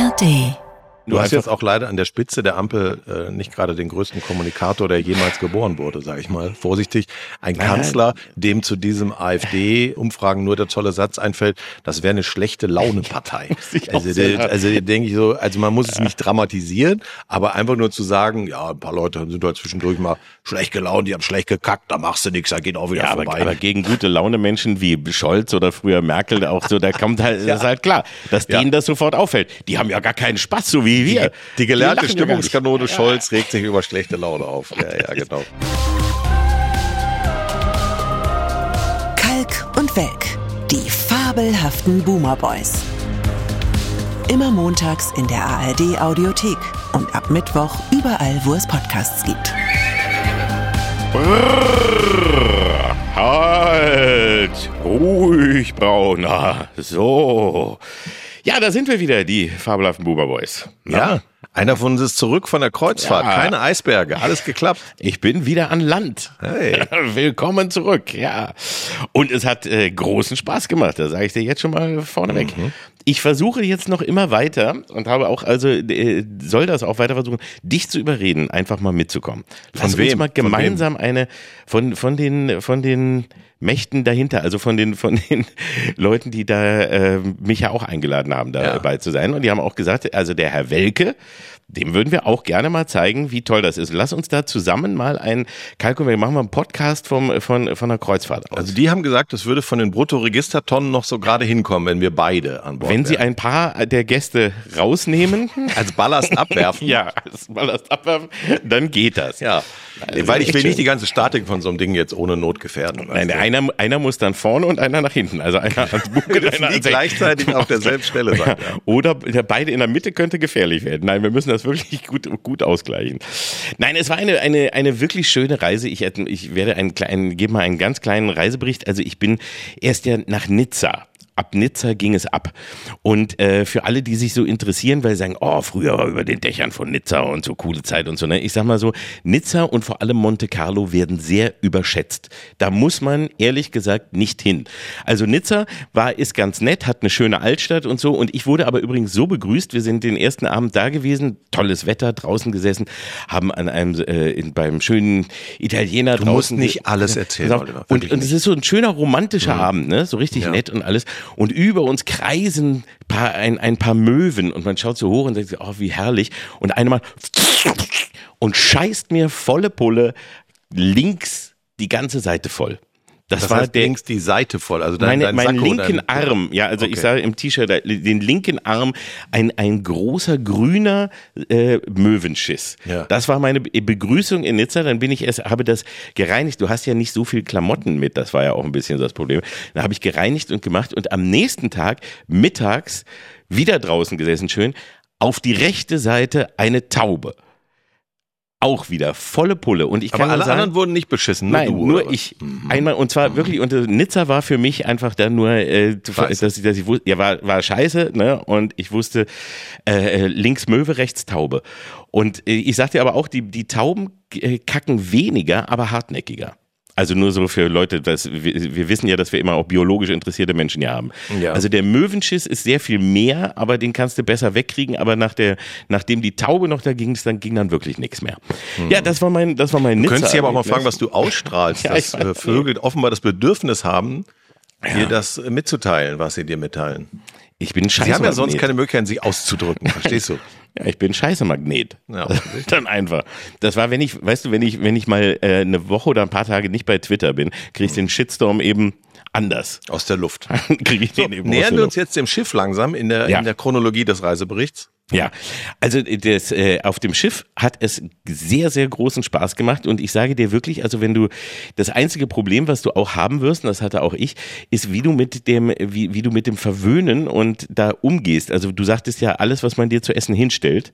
ARD. Du hast jetzt auch leider an der Spitze der Ampel äh, nicht gerade den größten Kommunikator, der jemals geboren wurde, sage ich mal. Vorsichtig, ein Kanzler, dem zu diesem AfD-Umfragen nur der tolle Satz einfällt, das wäre eine schlechte Laune-Partei. also, der, also denke ich so, also man muss es nicht dramatisieren, aber einfach nur zu sagen, ja, ein paar Leute sind halt zwischendurch mal schlecht gelaunt, die haben schlecht gekackt, da machst du nichts, da geht auch wieder Ja, vorbei. aber, aber gegen gute Laune Menschen wie Scholz oder früher Merkel auch so, da kommt halt, das ist halt klar, dass Ja. denen das sofort auffällt. Die haben ja gar keinen Spaß, so wie wir. die gelernte lachen ja. Stimmungskanone Scholz regt sich über schlechte Laune auf. Ja, ja, genau. Kalk und Welk. Die fabelhaften Boomer Boys. Immer montags in der ARD Audiothek und ab Mittwoch überall, wo es Podcasts gibt. Brrr, halt! Ruhig, Brauner. So. Ja, da sind wir wieder, die fabelhaften Buber Boys. Ja, einer von uns ist zurück von der Kreuzfahrt. Ja. Keine Eisberge, alles geklappt. Ich bin wieder an Land. Hey. Willkommen zurück, ja. Und es hat äh, großen Spaß gemacht, das sage ich dir jetzt schon mal vorneweg. Mhm. Ich versuche jetzt noch immer weiter und habe auch, also äh, soll das auch weiter versuchen, dich zu überreden, einfach mal mitzukommen. Lass wem? uns mal Von wem? gemeinsam eine von, von den, von den Mächten dahinter, also von den, von den Leuten, die da äh, mich ja auch eingeladen haben, Ja. dabei zu sein. Und die haben auch gesagt, also der Herr Welke, dem würden wir auch gerne mal zeigen, wie toll das ist. Lass uns da zusammen mal ein Kalkul, wir machen mal einen Podcast vom, von, von der Kreuzfahrt aus. Also die haben gesagt, das würde von den Bruttoregistertonnen noch so gerade hinkommen, wenn wir beide an Bord wenn Sie wären. ein paar der Gäste rausnehmen, als Ballast abwerfen. ja, als Ballast abwerfen, dann geht das. Ja, Also weil ich will nicht die ganze Statik von so einem Ding jetzt ohne Not gefährden. Nein, du? einer, einer muss dann vorne und einer nach hinten. Also einer ans Bug und einer ans gleichzeitig auf derselben Stelle sein. Ja. Oder der beide in der Mitte könnte gefährlich werden. Nein, wir müssen das wirklich gut, gut ausgleichen. Nein, es war eine, eine, eine wirklich schöne Reise. Ich, ich werde einen kleinen, gebe mal einen ganz kleinen Reisebericht. Also ich bin erst ja nach Nizza. Ab Nizza ging es ab. Und äh, für alle, die sich so interessieren, weil sie sagen, oh, früher war über den Dächern von Nizza und so coole Zeit und so. Ne? Ich sag mal so, Nizza und vor allem Monte Carlo werden sehr überschätzt. Da muss man ehrlich gesagt nicht hin. Also Nizza war, ist ganz nett, hat eine schöne Altstadt und so. Und ich wurde aber übrigens so begrüßt. Wir sind den ersten Abend da gewesen, tolles Wetter, draußen gesessen, haben an einem, äh, in, beim schönen Italiener Du draußen. musst nicht alles erzählen. Oliver, Und, und es ist so ein schöner romantischer Abend, ne? So richtig Ja. nett und alles. Und über uns kreisen paar, ein, ein paar Möwen und man schaut so hoch und sagt, oh, wie herrlich. Und eine mal und scheißt mir volle Pulle links die ganze Seite voll. Das, Das war heißt, der, links die Seite voll. Also dein, meine, meinen linken dein, Arm, ja, also ich Okay. sage im T-Shirt, den linken Arm, ein, ein großer grüner äh, Möwenschiss. Ja. Das war meine Be- Begrüßung in Nizza, dann bin ich erst, habe das gereinigt. Du hast ja nicht so viel Klamotten mit, das war ja auch ein bisschen das Problem. Dann habe ich gereinigt und gemacht und am nächsten Tag, mittags, wieder draußen gesessen, schön, auf die rechte Seite eine Taube. Auch wieder volle Pulle. Und ich kann Aber alle sagen, anderen wurden nicht beschissen, nur Nein, du. nur ich. Einmal und zwar wirklich und äh, Nizza war für mich einfach dann nur, äh, zu- Scheiße. dass ich, dass ich wusste, ja war war scheiße, ne? Und ich wusste äh, äh, links Möwe, rechts Taube. Und äh, ich sagte aber auch, die die Tauben äh, kacken weniger, aber hartnäckiger. Also nur so für Leute, dass wir, wir wissen ja, dass wir immer auch biologisch interessierte Menschen hier haben. Ja. Also der Möwenschiss ist sehr viel mehr, aber den kannst du besser wegkriegen. Aber nach der, nachdem die Taube noch da ging, dann ging dann wirklich nichts mehr. Ja, das war mein, das war mein Du Nizza. könntest dich aber auch mal fragen, was du ausstrahlst, Ja, dass weiß. äh, Vögel offenbar das Bedürfnis haben, dir das äh, mitzuteilen, was sie dir mitteilen. Ich bin scheiße. Sie haben ja sonst keine Möglichkeit, sich auszudrücken, verstehst du? Ja, ich bin scheiße Magnet. Ja, Dann einfach. Das war, wenn ich, weißt du, wenn ich, wenn ich mal äh, eine Woche oder ein paar Tage nicht bei Twitter bin, kriege ich den Shitstorm eben anders. Aus der Luft. kriege ich den eben Nähern wir uns jetzt dem Schiff langsam in der, Ja. in der Chronologie des Reiseberichts. Ja, also das, äh, auf dem Schiff hat es sehr, sehr großen Spaß gemacht und ich sage dir wirklich, also wenn du, das einzige Problem, was du auch haben wirst, und das hatte auch ich, ist, wie du mit dem, wie, wie du mit dem Verwöhnen und da umgehst. Also du sagtest ja, alles, was man dir zu essen hinstellt,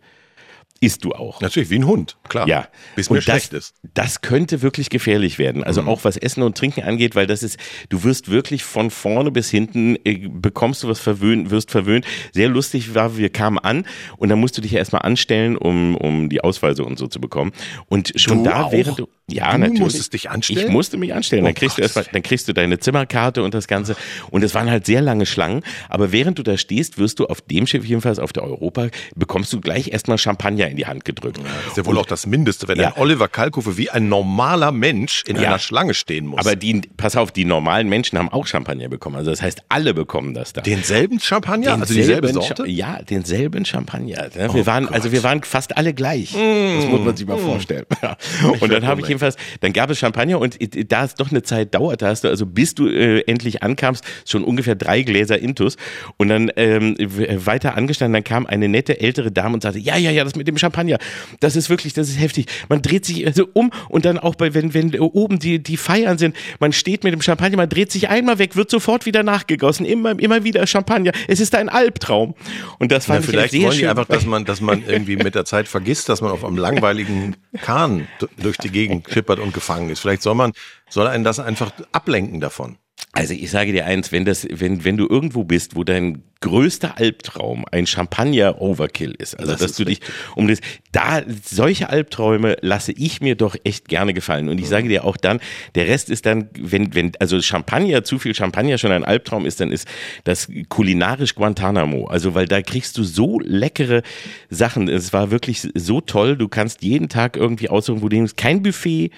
isst du auch. Natürlich, wie ein Hund, klar. Ja. Bis mir Und schlecht das, ist. das könnte wirklich gefährlich werden. Also Mhm. auch was Essen und Trinken angeht, weil das ist, du wirst wirklich von vorne bis hinten, äh, bekommst du was verwöhnt, wirst verwöhnt. Sehr lustig war, wir kamen an und dann musst du dich ja erstmal anstellen, um, um die Ausweise und so zu bekommen. Und schon Du da, auch? während du, ja, Du natürlich. musstest dich anstellen? Ich musste mich anstellen. Dann Oh kriegst du erstmal, dann kriegst du deine Zimmerkarte und das Ganze. Und es waren halt sehr lange Schlangen. Aber während du da stehst, wirst du auf dem Schiff, jedenfalls auf der Europa, bekommst du gleich erstmal Champagner in die Hand gedrückt. Das ist ja wohl auch das Mindeste, wenn Ja. ein Oliver Kalkofe wie ein normaler Mensch in Ja. einer Schlange stehen muss. Aber die, pass auf, die normalen Menschen haben auch Champagner bekommen. Also das heißt, alle bekommen das da. denselben Champagner, also dieselbe Sorte? Cha- Ja, denselben Champagner. Ne? Wir waren, also wir waren fast alle gleich. Das muss man sich mal vorstellen. Ja. Und dann habe ich jedenfalls, dann gab es Champagner und da es doch eine Zeit dauerte, hast du, also bis du äh, endlich ankamst, schon ungefähr drei Gläser Intus und dann ähm, weiter angestanden, dann kam eine nette ältere Dame und sagte, ja, ja, ja, das mit dem Champagner, das ist wirklich, das ist heftig. Man dreht sich also um und dann auch bei, wenn, wenn oben die, die Feiern sind, man steht mit dem Champagner, man dreht sich einmal weg, wird sofort wieder nachgegossen, immer, immer wieder Champagner. Es ist ein Albtraum. Und das Na, fand ich vielleicht sehr wollen die schön. einfach, dass man, dass man irgendwie mit der Zeit vergisst, dass man auf einem langweiligen Kahn durch die Gegend schippert und gefangen ist. Vielleicht soll man, soll einen das einfach ablenken davon. Also ich sage dir eins, wenn das, wenn, wenn du irgendwo bist, wo dein größter Albtraum ein Champagner-Overkill ist, also Das dass ist du dich um das, da, solche Albträume lasse ich mir doch echt gerne gefallen. Und ich sage dir auch dann, der Rest ist dann, wenn, wenn, also Champagner, zu viel Champagner schon ein Albtraum ist, dann ist das kulinarisch Guantanamo. Also, weil da kriegst du so leckere Sachen. Es war wirklich so toll. Du kannst jeden Tag irgendwie aussuchen, wo du hin Kein Buffet,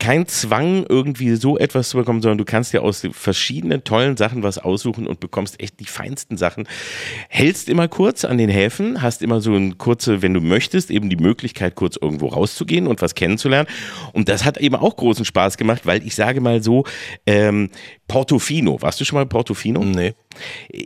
kein Zwang, irgendwie so etwas zu bekommen, sondern du kannst dir aus verschiedenen tollen Sachen was aussuchen und bekommst echt die feinsten Sachen. Hältst immer kurz an den Häfen, hast immer so ein kurze, wenn du möchtest, eben die Möglichkeit, kurz irgendwo rauszugehen und was kennenzulernen. Und das hat eben auch großen Spaß gemacht, weil ich sage mal so, ähm, Portofino, warst du schon mal in Portofino? Nee.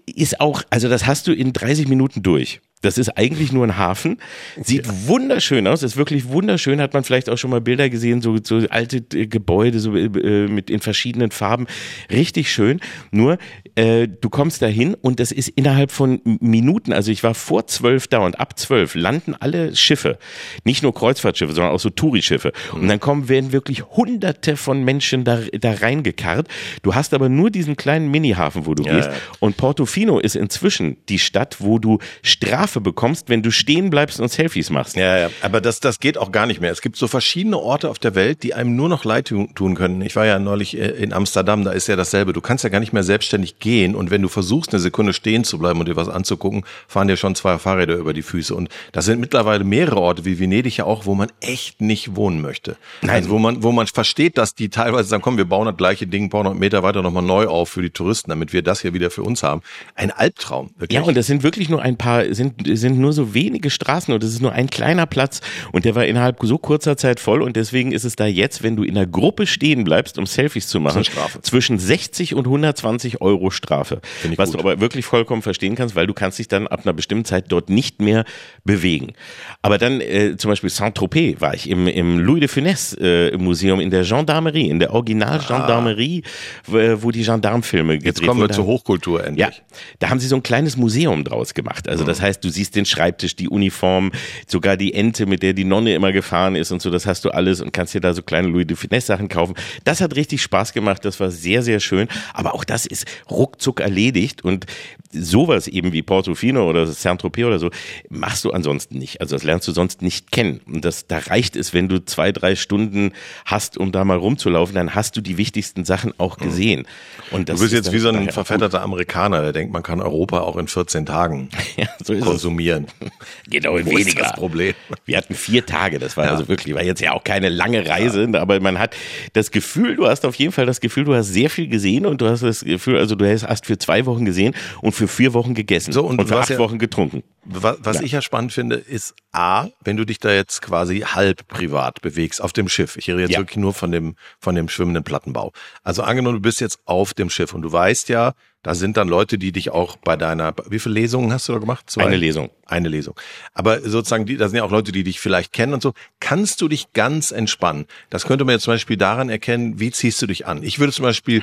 ist auch, also das hast du in 30 Minuten durch. Das ist eigentlich nur ein Hafen. Sieht wunderschön aus, ist wirklich wunderschön. Hat man vielleicht auch schon mal Bilder gesehen, so, so alte äh, Gebäude so äh, mit in verschiedenen Farben. Richtig schön. Nur, äh, du kommst dahin und das ist innerhalb von Minuten, also ich war vor zwölf da und ab zwölf landen alle Schiffe. Nicht nur Kreuzfahrtschiffe, sondern auch so Tourischiffe. Und dann kommen, werden wirklich hunderte von Menschen da, da reingekarrt. Du hast aber nur diesen kleinen Mini-Hafen, wo du Ja, gehst. Und Portofino ist inzwischen die Stadt, wo du Strafe bekommst, wenn du stehen bleibst und Selfies machst. Ja, ja, aber das, das geht auch gar nicht mehr. Es gibt so verschiedene Orte auf der Welt, die einem nur noch leid tu- tun können. Ich war ja neulich äh, in Amsterdam, da ist ja dasselbe. Du kannst ja gar nicht mehr selbstständig gehen und wenn du versuchst, eine Sekunde stehen zu bleiben und dir was anzugucken, fahren dir schon zwei Fahrräder über die Füße. Und das sind mittlerweile mehrere Orte, wie Venedig ja auch, wo man echt nicht wohnen möchte. Also wo man, wo man versteht, dass die teilweise sagen, komm, wir bauen das gleiche Ding, bauen noch einen Meter weiter nochmal neu auf für die Touristen, damit wir das hier wieder für uns haben. Ein Albtraum, wirklich. Ja, und das sind wirklich nur ein paar, sind, sind nur so wenige Straßen und es ist nur ein kleiner Platz und der war innerhalb so kurzer Zeit voll und deswegen ist es da jetzt, wenn du in einer Gruppe stehen bleibst, um Selfies zu machen, zwischen 60 und 120 Euro Strafe. ich Was gut. du aber wirklich vollkommen verstehen kannst, weil du kannst dich dann ab einer bestimmten Zeit dort nicht mehr bewegen. Aber dann äh, zum Beispiel Saint-Tropez war ich im, im Louis de Funès äh, Museum in der Gendarmerie, in der Original-Gendarmerie, wo, wo die Gendarmfilme gedreht Jetzt kommen wir wurden. zur Hochkultur endlich. Ja, da haben sie so ein kleines Museum draus gemacht. Also das heißt, du siehst den Schreibtisch, die Uniform, sogar die Ente, mit der die Nonne immer gefahren ist und so, das hast du alles und kannst dir da so kleine Louis de Finesse Sachen kaufen. Das hat richtig Spaß gemacht, das war sehr, sehr schön. Aber auch das ist ruckzuck erledigt und sowas eben wie Portofino oder Saint-Tropez oder so machst du ansonsten nicht. Also das lernst du sonst nicht kennen. Und das, da reicht es, wenn du zwei, drei Stunden hast, um da mal rumzulaufen, dann hast du die wichtigsten Sachen auch gesehen. Und das Du bist ist jetzt wie so ein verfetterter Amerikaner, der denkt, man kann Europa auch in 14 Tagen Ja, so ist es. konsumieren. Genau, Wo ist weniger. das Problem? Wir hatten vier Tage, das war Ja. also wirklich, war jetzt ja auch keine lange Reise, aber man hat das Gefühl, du hast auf jeden Fall das Gefühl, du hast sehr viel gesehen und du hast das Gefühl, also du hast hast für zwei Wochen gesehen und für vier Wochen gegessen So, und und für acht ja- Wochen getrunken. Was, was ich ja spannend finde, ist A, wenn du dich da jetzt quasi halb privat bewegst auf dem Schiff. Ich rede jetzt Ja. wirklich nur von dem, von dem schwimmenden Plattenbau. Also angenommen, du bist jetzt auf dem Schiff und du weißt ja, da sind dann Leute, die dich auch bei deiner, wie viele Lesungen hast du da gemacht? Zwei? Eine Lesung. Eine Lesung. Aber sozusagen, die, da sind ja auch Leute, die dich vielleicht kennen und so. Kannst du dich ganz entspannen? Das könnte man jetzt zum Beispiel daran erkennen, wie ziehst du dich an? Ich würde zum Beispiel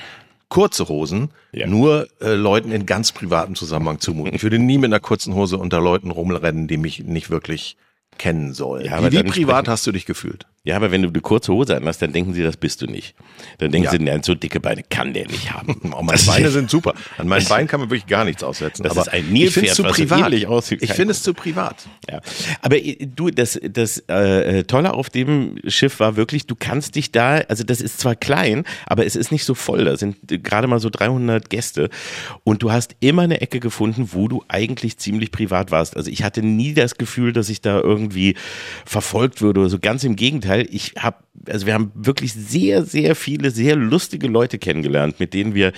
kurze Hosen Ja. nur äh, Leuten in ganz privatem Zusammenhang zumuten. Ich würde nie mit einer kurzen Hose unter Leuten rumrennen, die mich nicht wirklich kennen soll. Ja, wie, wie privat hast du dich gefühlt? Ja, aber wenn du eine kurze Hose an hast, dann denken sie, das bist du nicht. Dann denken Ja. sie, nein, so dicke Beine kann der nicht haben. Oh, meine Beine sind super. An meinen Beinen kann man wirklich gar nichts aussetzen. Das aber ist ein ich finde Nilpferd, es zu privat. Ich finde es zu privat. Ja. Aber äh, du, das, das äh, Tolle auf dem Schiff war wirklich, du kannst dich da, also das ist zwar klein, aber es ist nicht so voll. Da sind äh, gerade mal so 300 Gäste und du hast immer eine Ecke gefunden, wo du eigentlich ziemlich privat warst. Also ich hatte nie das Gefühl, dass ich da irgendwie verfolgt würde oder so. Ganz im Gegenteil. Ich habe, also wir haben wirklich sehr, sehr viele, sehr lustige Leute kennengelernt, mit denen wir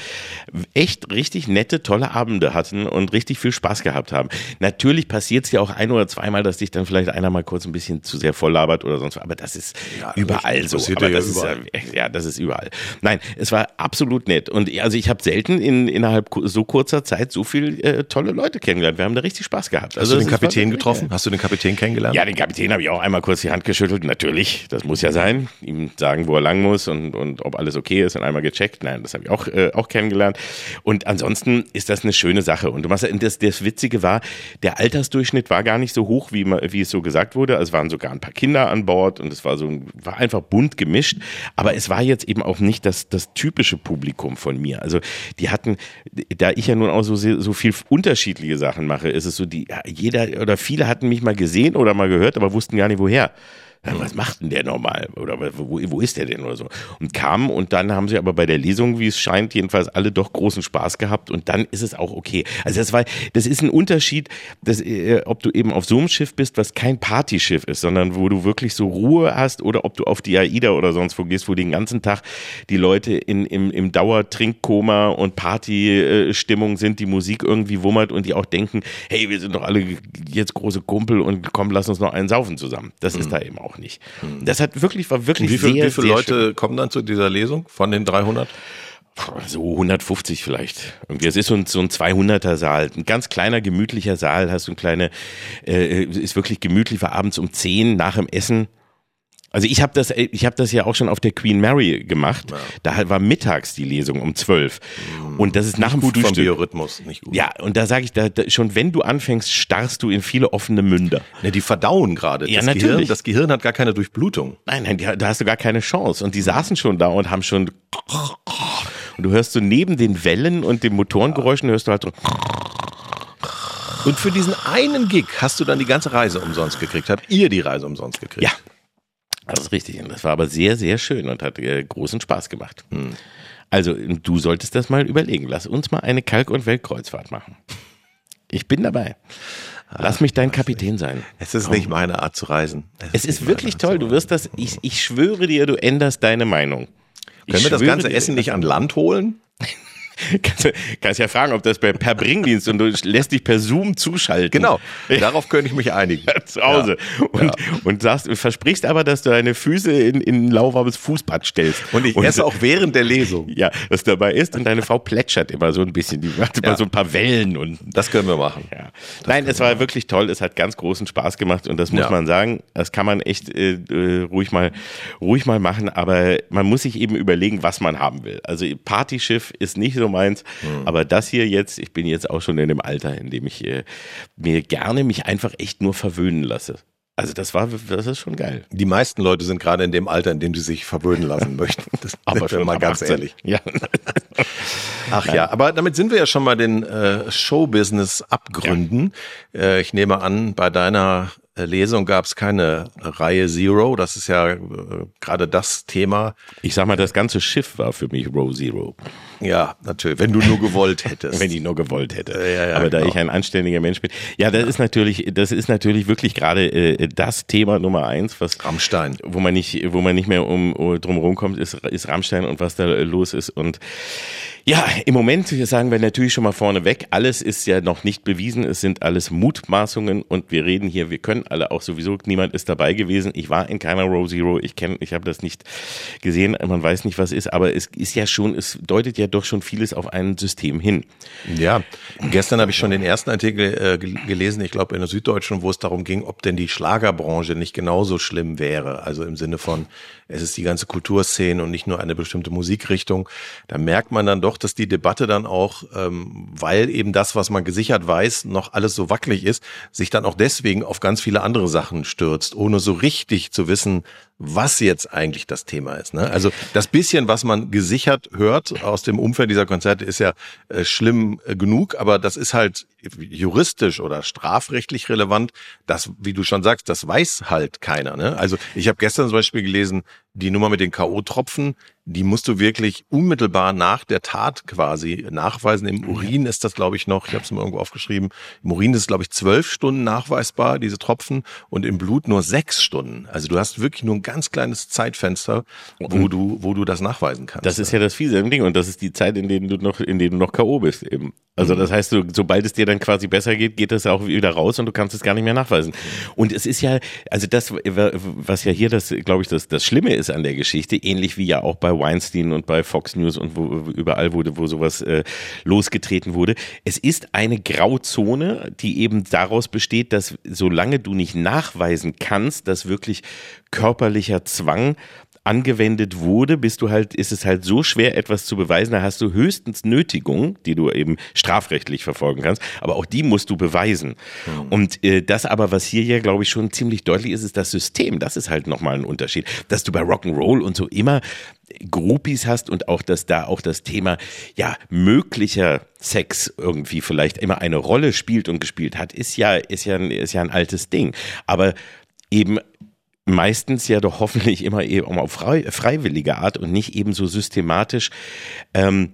echt richtig nette, tolle Abende hatten und richtig viel Spaß gehabt haben. Natürlich passiert es ja auch ein oder zweimal, dass dich dann vielleicht einer mal kurz ein bisschen zu sehr voll labert oder sonst was, aber das ist Ja, überall so. Aber ja das überall. Ist, ja, ja, das ist überall. Nein, es war absolut nett und also ich habe selten in, innerhalb so kurzer Zeit so viel äh, tolle Leute kennengelernt. Wir haben da richtig Spaß gehabt. Hast Also du den Kapitän getroffen? Hast du den Kapitän kennengelernt? ja, den Kapitän habe ich auch einmal kurz die Hand geschüttelt. Natürlich, das muss ja sein. Ihm sagen, wo er lang muss und, und ob alles okay ist und einmal gecheckt. Nein, das habe ich auch, äh, auch kennengelernt. Und ansonsten ist das eine schöne Sache. Und machst, das, das Witzige war, der Altersdurchschnitt war gar nicht so hoch, wie, wie es so gesagt wurde. Also Es waren sogar ein paar Kinder an Bord und es war so, war einfach bunt gemischt. Aber es war jetzt eben auch nicht das, das typische Publikum von mir. Also die hatten, da ich ja nun auch so, so viel unterschiedliche Sachen mache, ist es so, die, jeder oder viele hatten mich mal gesehen oder mal gehört, aber wussten gar nicht woher. Was macht denn der normal? Oder wo, wo ist der denn oder so? Und kamen und dann haben sie aber bei der Lesung, wie es scheint, jedenfalls alle doch großen Spaß gehabt und dann ist es auch okay. Also das war, das ist ein Unterschied, dass, äh, ob du eben auf so einem Schiff bist, was kein Partyschiff ist, sondern wo du wirklich so Ruhe hast oder ob du auf die AIDA oder sonst wo gehst, wo den ganzen Tag die Leute in, im, im Dauertrinkkoma und Partystimmung sind, die Musik irgendwie wummert und die auch denken, hey, wir sind doch alle jetzt große Kumpel und komm, lass uns noch einen saufen zusammen. Das ist da eben auch nicht. Das hat wirklich, war wirklich Wie, viel, sehr, wie viele sehr Leute kommen dann zu dieser Lesung von den 300? Puh, So 150 vielleicht. Irgendwie. Es ist so ein, so ein 200er Saal. Ein ganz kleiner, gemütlicher Saal. Hast du ein kleine, äh, ist wirklich gemütlich, war abends um 10 nach dem Essen. Also ich habe das, ich habe das ja auch schon auf der Queen Mary gemacht. Da war mittags die Lesung um 12. Und das ist nach dem Gut vom Frühstück. Biorhythmus, nicht gut. Ja, und da sage ich, da, da, schon wenn du anfängst, starrst du in viele offene Münder. Ne, die verdauen gerade. Ja, das natürlich. Gehirn, das Gehirn hat gar keine Durchblutung. Nein, nein, da hast du gar keine Chance. Und die saßen schon da und haben schon. Und du hörst so neben den Wellen und den Motorengeräuschen hörst du halt so. Und für diesen einen Gig hast du dann die ganze Reise umsonst gekriegt. Habt ihr die Reise umsonst gekriegt? Ja, das ist richtig. Und das war aber sehr, sehr schön und hat äh, großen Spaß gemacht. Also, du solltest das mal überlegen. Lass uns mal eine Kalk- und Weltkreuzfahrt machen. Ich bin dabei. Lass mich dein Kapitän sein. Es ist nicht meine Art zu reisen. Es ist nicht wirklich toll. Du wirst das, ich, ich schwöre dir, du änderst deine Meinung. Ich Können wir das ganze Essen nicht an Land holen? Kannst, du- kannst ja fragen, ob das per, per Bringdienst und du lässt dich per Zoom zuschalten. Genau. Darauf könnte ich mich einigen. Zu Hause. Ja. Und, Ja. und sagst, versprichst aber, dass du deine Füße in, in ein lauwarmes Fußbad stellst. Und ich esse auch während der Lesung. Ja, das dabei ist und deine Frau plätschert immer so ein bisschen. Die macht immer Ja. so ein paar Wellen und Das können wir machen. ja. Nein, es war wirklich toll. Es hat ganz großen Spaß gemacht und das muss man sagen. Das kann man echt äh, äh, ruhig mal ruhig mal machen. Aber man muss sich eben überlegen, was man haben will. Also Partyschiff ist nicht so meins. Hm. Aber das hier jetzt, ich bin jetzt auch schon in dem Alter, in dem ich äh, mir gerne mich einfach echt nur verwöhnen lasse. Also das war, das ist schon geil. Die meisten Leute sind gerade in dem Alter, in dem sie sich verwöhnen lassen möchten. Das Aber wir mal ganz 18. ehrlich. Ja. Ach ja, aber damit sind wir ja schon mal den äh, Showbusiness abgründen. Äh, ich nehme an, bei deiner Lesung gab es keine Reihe Zero. Das ist ja äh, gerade das Thema. Ich sag mal, das ganze Schiff war für mich Row Zero. Ja, natürlich, wenn du nur gewollt hättest. wenn ich nur gewollt hätte. Ja, ja, Aber da genau. ich ein anständiger Mensch bin, ja, das ist natürlich, das ist natürlich wirklich gerade äh, das Thema Nummer eins, was Rammstein. wo man nicht, wo man nicht mehr um, um drum rumkommt, ist, ist Rammstein und was da äh, los ist. Und ja, im Moment sagen wir natürlich schon mal vorneweg, alles ist ja noch nicht bewiesen, es sind alles Mutmaßungen und wir reden hier, wir können alle auch sowieso, niemand ist dabei gewesen. Ich war in keiner Row Zero, ich kenne, ich habe das nicht gesehen, man weiß nicht, was ist, aber es ist ja schon, es deutet ja doch schon vieles auf ein System hin. Ja, gestern habe ich schon den ersten Artikel äh, gel- gelesen, ich glaube in der Süddeutschen, wo es darum ging, ob denn die Schlagerbranche nicht genauso schlimm wäre. Also im Sinne von, es ist die ganze Kulturszene und nicht nur eine bestimmte Musikrichtung. Da merkt man dann doch, doch, dass die Debatte dann auch, ähm, weil eben das, was man gesichert weiß, noch alles so wackelig ist, sich dann auch deswegen auf ganz viele andere Sachen stürzt, ohne so richtig zu wissen, was jetzt eigentlich das Thema ist. Ne? Also das bisschen, was man gesichert hört aus dem Umfeld dieser Konzerte, ist ja äh, schlimm äh, genug, aber das ist halt juristisch oder strafrechtlich relevant. Das, wie du schon sagst, das weiß halt keiner. Ne? Also ich habe gestern zum Beispiel gelesen, die Nummer mit den K.O.-Tropfen, die musst du wirklich unmittelbar nach der Tat quasi nachweisen. Im Urin ist das, glaube ich, noch, ich habe es mal irgendwo aufgeschrieben, im Urin ist es, glaube ich, zwölf Stunden nachweisbar, diese Tropfen, und im Blut nur sechs Stunden. Also du hast wirklich nur ein ganz kleines Zeitfenster, wo du, wo du das nachweisen kannst. Das ist ja das fiese im Ding und das ist die Zeit, in denen du noch, in denen du noch K.O. bist eben. Also das heißt, du, sobald es dir dann quasi besser geht, geht das auch wieder raus und du kannst es gar nicht mehr nachweisen. Und es ist ja, also das, was ja hier das, glaube ich, das, das Schlimme ist an der Geschichte, ähnlich wie ja auch bei Weinstein und bei Fox News und wo, überall wurde, wo sowas äh, losgetreten wurde. Es ist eine Grauzone, die eben daraus besteht, dass solange du nicht nachweisen kannst, dass wirklich körperlicher Zwang angewendet wurde, bist du halt, ist es halt so schwer, etwas zu beweisen. Da hast du höchstens Nötigung, die du eben strafrechtlich verfolgen kannst, aber auch die musst du beweisen. Mhm. Und äh, das aber, was hier ja, glaube ich, schon ziemlich deutlich ist, ist das System. Das ist halt nochmal ein Unterschied. Dass du bei Rock'n'Roll und so immer Groupies hast und auch, dass da auch das Thema, ja, möglicher Sex irgendwie vielleicht immer eine Rolle spielt und gespielt hat, ist ja, ist ja, ist ja ein altes Ding. Aber eben meistens ja doch hoffentlich immer eben auf frei, freiwillige Art und nicht eben so systematisch, ähm,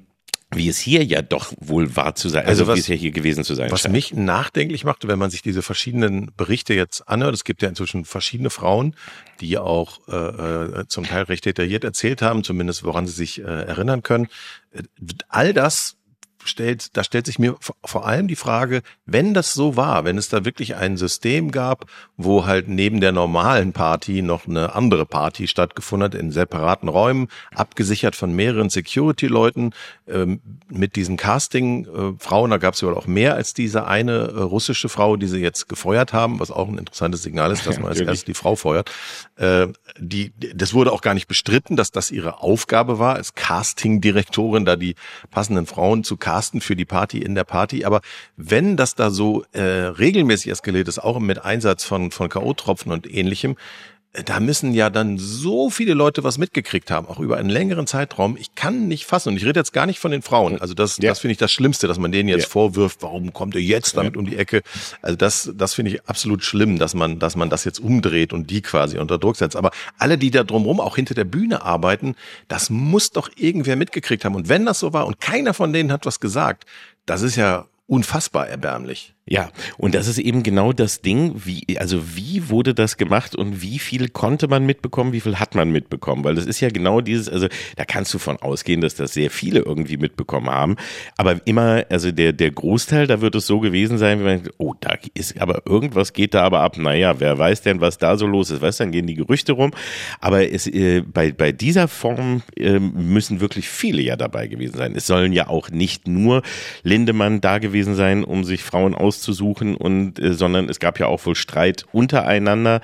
wie es hier ja doch wohl war zu sein, also, also was, wie es ja hier gewesen zu sein Was scheint. mich nachdenklich machte, wenn man sich diese verschiedenen Berichte jetzt anhört, es gibt ja inzwischen verschiedene Frauen, die auch äh, äh zum Teil recht detailliert erzählt haben, zumindest woran sie sich äh, erinnern können. Äh, all das stellt, da stellt sich mir vor allem die Frage, wenn das so war, wenn es da wirklich ein System gab, wo halt neben der normalen Party noch eine andere Party stattgefunden hat, in separaten Räumen, abgesichert von mehreren Security-Leuten, ähm, mit diesen Casting-Frauen, da gab es ja auch mehr als diese eine äh, russische Frau, die sie jetzt gefeuert haben, was auch ein interessantes Signal ist, dass man als erstes die Frau feuert. Äh, die, das wurde auch gar nicht bestritten, dass das ihre Aufgabe war, als Casting-Direktorin da die passenden Frauen zu casten für die Party in der Party. Aber wenn das da so äh, regelmäßig eskaliert ist, auch mit Einsatz von, von K.O.-Tropfen und ähnlichem, da müssen ja dann so viele Leute was mitgekriegt haben, auch über einen längeren Zeitraum. Ich kann nicht fassen. Und ich rede jetzt gar nicht von den Frauen. Also das, ja. das finde ich das Schlimmste, dass man denen jetzt ja. vorwirft, warum kommt ihr jetzt damit ja. um die Ecke? Also das, das finde ich absolut schlimm, dass man, dass man das jetzt umdreht und die quasi unter Druck setzt. Aber alle, die da drumherum auch hinter der Bühne arbeiten, das muss doch irgendwer mitgekriegt haben. Und wenn das so war und keiner von denen hat was gesagt, das ist ja unfassbar erbärmlich. Ja, und das ist eben genau das Ding, wie, also wie wurde das gemacht und wie viel konnte man mitbekommen, wie viel hat man mitbekommen? Weil das ist ja genau dieses, also da kannst du von ausgehen, dass das sehr viele irgendwie mitbekommen haben. Aber immer, also der, der Großteil, da wird es so gewesen sein, wie man, oh, da ist aber irgendwas geht da aber ab. Naja, wer weiß denn, was da so los ist? Weißt du, dann gehen die Gerüchte rum. Aber es, äh, bei, bei dieser Form äh, müssen wirklich viele ja dabei gewesen sein. Es sollen ja auch nicht nur Lindemann da gewesen sein, um sich Frauen aus auszusuchen und äh, sondern es gab ja auch wohl Streit untereinander.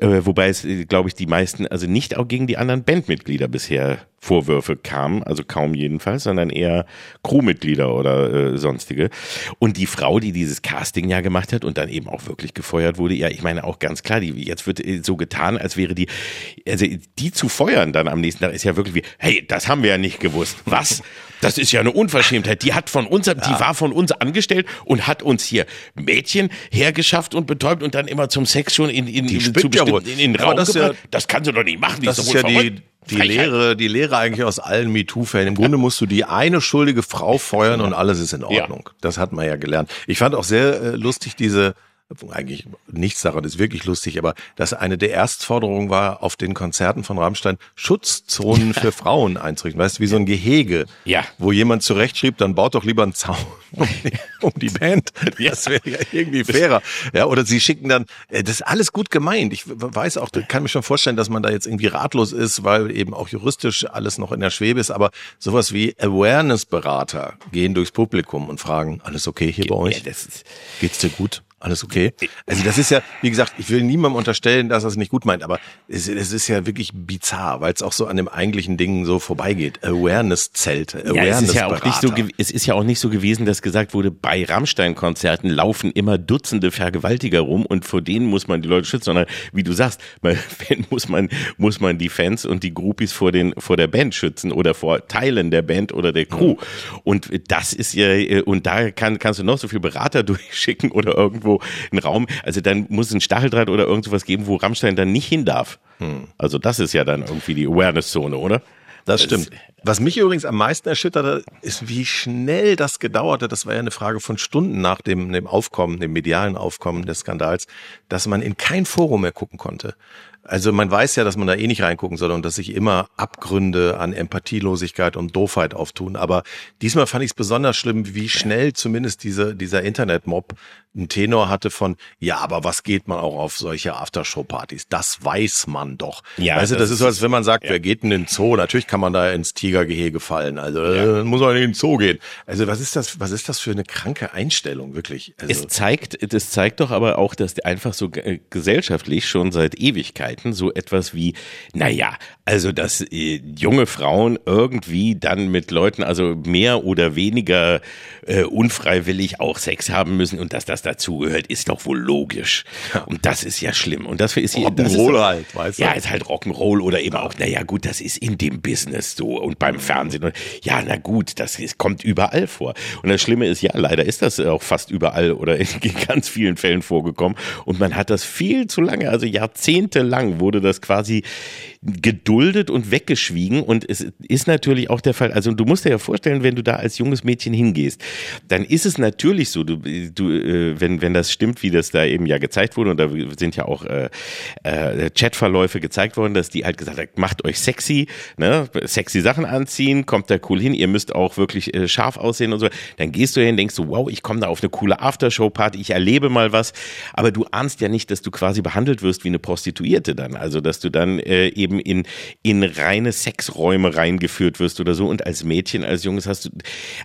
Äh, wobei es, äh, glaube ich, die meisten, also nicht auch gegen die anderen Bandmitglieder bisher Vorwürfe kamen, also kaum jedenfalls, sondern eher Crewmitglieder oder äh, sonstige. Und die Frau, die dieses Casting ja gemacht hat und dann eben auch wirklich gefeuert wurde, ja, ich meine auch ganz klar, die jetzt wird äh, so getan, als wäre die, also die zu feuern dann am nächsten Tag ist ja wirklich wie, hey, das haben wir ja nicht gewusst. Was? Das ist ja eine Unverschämtheit. Die hat von uns, ja. die war von uns angestellt und hat uns hier Mädchen hergeschafft und betäubt und dann immer zum Sex schon in, in, in, zu ja in, in den Raum das, ja, das kannst du doch nicht machen. Die das ist, ist ja die, die Lehre, die Lehre eigentlich aus allen MeToo-Fällen. Im Grunde musst du die eine schuldige Frau feuern und alles ist in Ordnung. Ja. Das hat man ja gelernt. Ich fand auch sehr äh, lustig diese eigentlich nichts daran ist wirklich lustig, aber dass eine der Erstforderungen war, auf den Konzerten von Rammstein Schutzzonen für Frauen einzurichten. Weißt du, wie so ein Gehege, ja. wo jemand zurechtschrieb, dann baut doch lieber einen Zaun um die, um die Band. Das wäre ja irgendwie fairer. Ja, oder sie schicken dann, äh, das ist alles gut gemeint. Ich weiß auch, kann mir schon vorstellen, dass man da jetzt irgendwie ratlos ist, weil eben auch juristisch alles noch in der Schwebe ist, aber sowas wie Awareness-Berater gehen durchs Publikum und fragen, alles okay hier bei euch? Ja, Geht's dir gut? Alles okay? Also das ist ja, wie gesagt, ich will niemandem unterstellen, dass er es nicht gut meint, aber es, es ist ja wirklich bizarr, weil es auch so an dem eigentlichen Ding so vorbeigeht. Awareness-Zelte, ja, es ist ja auch nicht so, es ist ja auch nicht so gewesen, dass gesagt wurde, bei Rammstein-Konzerten laufen immer Dutzende Vergewaltiger rum und vor denen muss man die Leute schützen, sondern wie du sagst, muss man, muss man die Fans und die Groupies vor den, vor der Band schützen oder vor Teilen der Band oder der Crew. Und das ist ja, und da kann, kannst du noch so viel Berater durchschicken oder irgendwo einen Raum, also dann muss es ein Stacheldraht oder irgendwas geben, wo Rammstein dann nicht hin darf. Hm. Also das ist ja dann irgendwie die Awareness-Zone, oder? Das stimmt. Was mich übrigens am meisten erschütterte, ist, wie schnell das gedauerte. Das war ja eine Frage von Stunden nach dem, dem Aufkommen, dem medialen Aufkommen des Skandals, dass man in kein Forum mehr gucken konnte. Also man weiß ja, dass man da eh nicht reingucken soll und dass sich immer Abgründe an Empathielosigkeit und Doofheit auftun. Aber diesmal fand ich es besonders schlimm, wie schnell zumindest diese, dieser Internetmob einen Tenor hatte von, ja, aber was geht man auch auf solche Aftershow-Partys? Das weiß man doch. Ja, weißt du, das, das ist so, als wenn man sagt, ja. wer geht in den Zoo? Natürlich kann man da ins Tigergehege fallen. Also ja. äh, muss man in den Zoo gehen. Also was ist das, was ist das für eine kranke Einstellung, wirklich? Also, es zeigt, das zeigt doch aber auch, dass einfach so äh, gesellschaftlich schon seit Ewigkeiten so etwas wie, naja, also dass äh, junge Frauen irgendwie dann mit Leuten, also mehr oder weniger äh, unfreiwillig auch Sex haben müssen und dass das dazugehört, ist doch wohl logisch. Und das ist ja schlimm. Und das ist hier, das ist, halt, weißt du? Ja, ist halt Rock'n'Roll oder eben auch, naja gut, das ist in dem Business so und beim Fernsehen. Und, ja, na gut, das ist, kommt überall vor. Und das Schlimme ist, ja, leider ist das auch fast überall oder in ganz vielen Fällen vorgekommen. Und man hat das viel zu lange, also jahrzehntelang wurde das quasi geduldet und weggeschwiegen. Und es ist natürlich auch der Fall, also du musst dir ja vorstellen, wenn du da als junges Mädchen hingehst, dann ist es natürlich so, du, du äh, wenn, wenn das stimmt, wie das da eben ja gezeigt wurde, und da sind ja auch äh, äh, Chatverläufe gezeigt worden, dass die halt gesagt hat, macht euch sexy, ne, sexy Sachen anziehen, kommt da cool hin, ihr müsst auch wirklich äh, scharf aussehen und so. Dann gehst du hin, denkst du, wow, ich komme da auf eine coole Aftershow-Party, ich erlebe mal was, aber du ahnst ja nicht, dass du quasi behandelt wirst wie eine Prostituierte dann, also dass du dann äh, eben in, in reine Sexräume reingeführt wirst oder so und als Mädchen, als Junges hast du,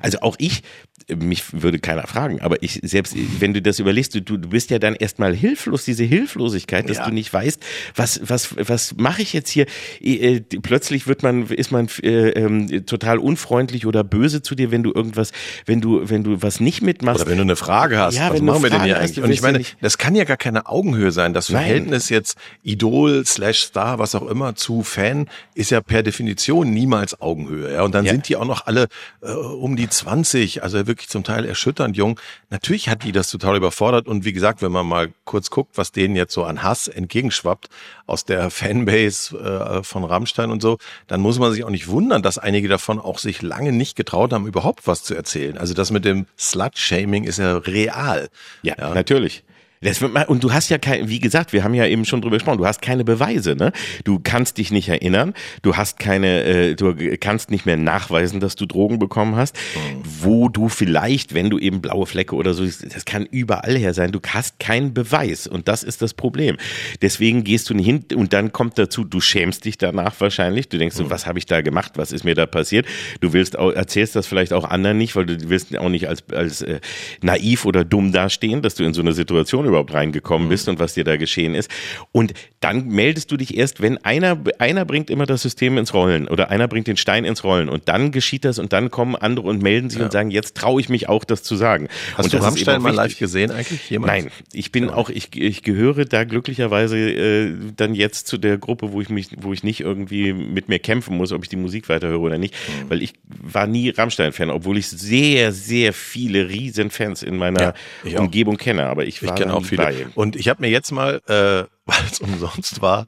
also auch ich, mich würde keiner fragen, aber ich selbst, wenn du das überlegst, du, du bist ja dann erstmal hilflos, diese Hilflosigkeit, dass ja. du nicht weißt, was, was, was mache ich jetzt hier? Äh, plötzlich wird man, ist man äh, äh, total unfreundlich oder böse zu dir, wenn du irgendwas, wenn du, wenn du was nicht mitmachst. Oder wenn du eine Frage hast, ja, was machen wir denn hier eigentlich? Und ich meine, das kann ja gar keine Augenhöhe sein. Das Verhältnis Nein. jetzt Idol slash Star, was auch immer, zu Fan ist ja per Definition niemals Augenhöhe. Ja? Und dann ja. sind die auch noch alle äh, um die 20, also wirklich zum Teil erschütternd jung. Natürlich hat die das total überfordert. Und wie gesagt, wenn man mal kurz guckt, was denen jetzt so an Hass entgegenschwappt aus der Fanbase äh, von Rammstein und so, dann muss man sich auch nicht wundern, dass einige davon auch sich lange nicht getraut haben, überhaupt was zu erzählen. Also das mit dem Slut-Shaming ist ja real. Ja, ja. natürlich. Das wird mal, und du hast ja kein, wie gesagt, wir haben ja eben schon drüber gesprochen, du hast keine Beweise, ne? Du kannst dich nicht erinnern, du hast keine, äh, du kannst nicht mehr nachweisen, dass du Drogen bekommen hast, mhm. wo du vielleicht, wenn du eben blaue Flecke oder so, das kann überall her sein, du hast keinen Beweis und das ist das Problem. Deswegen gehst du nicht hin und dann kommt dazu, du schämst dich danach wahrscheinlich, du denkst so, mhm. was habe ich da gemacht, was ist mir da passiert? Du willst auch, erzählst das vielleicht auch anderen nicht, weil du willst auch nicht als, als äh, naiv oder dumm dastehen, dass du in so eine Situation überhaupt reingekommen bist und was dir da geschehen ist. Und dann meldest du dich erst, wenn einer, einer bringt immer das System ins Rollen oder einer bringt den Stein ins Rollen und dann geschieht das und dann kommen andere und melden sich ja. und sagen, jetzt traue ich mich auch, das zu sagen. Hast und du Rammstein mal live gesehen eigentlich? Jemals? Nein, ich bin ja. auch, ich, ich gehöre da glücklicherweise äh, dann jetzt zu der Gruppe, wo ich mich, wo ich nicht irgendwie mit mir kämpfen muss, ob ich die Musik weiterhöre oder nicht, mhm. weil ich war nie Rammstein-Fan, obwohl ich sehr, sehr viele riesen Fans in meiner ja, Umgebung kenne, aber ich war ich kenne auch viele. Und ich habe mir jetzt mal, äh, weil es umsonst war,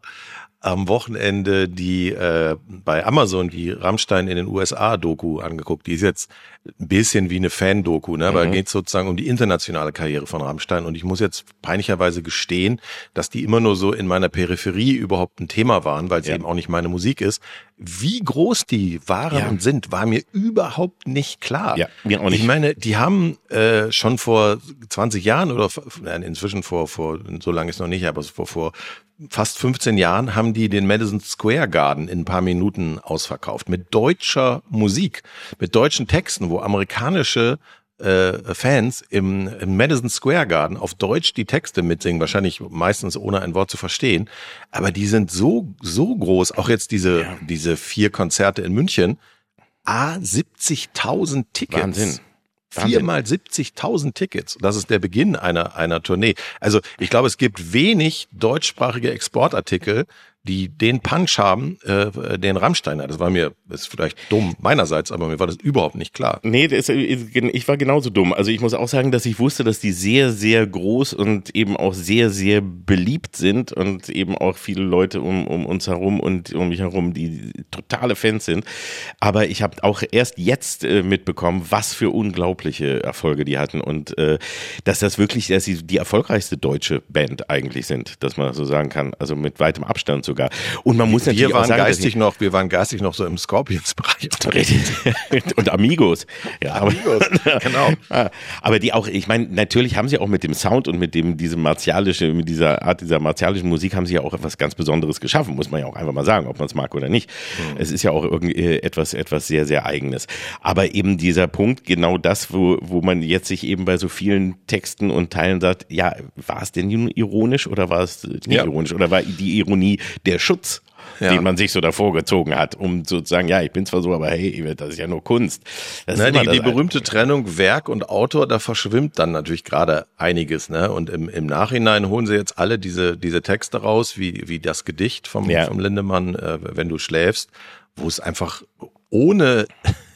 am Wochenende die äh, bei Amazon die Rammstein in den USA Doku angeguckt. Die ist jetzt ein bisschen wie eine Fan-Doku, ne? aber mhm. geht sozusagen um die internationale Karriere von Rammstein. Und ich muss jetzt peinlicherweise gestehen, dass die immer nur so in meiner Peripherie überhaupt ein Thema waren, weil es ja. eben auch nicht meine Musik ist. Wie groß die waren ja. und sind, war mir überhaupt nicht klar. Ja, mir auch nicht. Ich meine, die haben äh, schon vor 20 Jahren oder inzwischen vor, vor so lange ist noch nicht, aber vor, vor fast 15 Jahren haben die den Madison Square Garden in ein paar Minuten ausverkauft mit deutscher Musik, mit deutschen Texten, wo amerikanische äh, Fans im, im Madison Square Garden auf Deutsch die Texte mitsingen, wahrscheinlich meistens ohne ein Wort zu verstehen. Aber die sind so, so groß, auch jetzt diese, ja. diese vier Konzerte in München, A, 70.000 Tickets. Wahnsinn. Viermal 70.000 Tickets. Das ist der Beginn einer, einer Tournee. Also ich glaube, es gibt wenig deutschsprachige Exportartikel, die den Punch haben, äh, den Rammstein hat. Das war mir, das ist vielleicht dumm meinerseits, aber mir war das überhaupt nicht klar. Nee, das, ich war genauso dumm. Also ich muss auch sagen, dass ich wusste, dass die sehr, sehr groß und eben auch sehr, sehr beliebt sind und eben auch viele Leute um, um uns herum und um mich herum, die totale Fans sind. Aber ich habe auch erst jetzt äh, mitbekommen, was für unglaubliche Erfolge die hatten und äh, dass das wirklich, dass sie die erfolgreichste deutsche Band eigentlich sind, dass man so sagen kann. Also mit weitem Abstand sogar. Und man muss natürlich wir waren auch sagen, geistig noch, wir waren geistig noch so im Scorpions-Bereich. und Amigos. Ja, Amigos, genau. Aber die auch, ich meine, natürlich haben sie auch mit dem Sound und mit dem, diesem martialische, mit dieser Art dieser martialischen Musik haben sie ja auch etwas ganz Besonderes geschaffen, muss man ja auch einfach mal sagen, ob man es mag oder nicht. Mhm. Es ist ja auch irgendwie äh, etwas, etwas sehr, sehr eigenes. Aber eben dieser Punkt, genau das, wo, wo man jetzt sich eben bei so vielen Texten und Teilen sagt, ja, war es denn ironisch oder war es nicht ja. ironisch oder war die Ironie der Schutz, ja. den man sich so davor gezogen hat, um sozusagen, ja, ich bin zwar so, aber hey, das ist ja nur Kunst. Ne, die, die berühmte Trennung Werk und Autor, da verschwimmt dann natürlich gerade einiges, ne? Und im, im Nachhinein holen sie jetzt alle diese, diese Texte raus, wie, wie das Gedicht vom, ja. vom Lindemann, äh, wenn du schläfst, wo es einfach ohne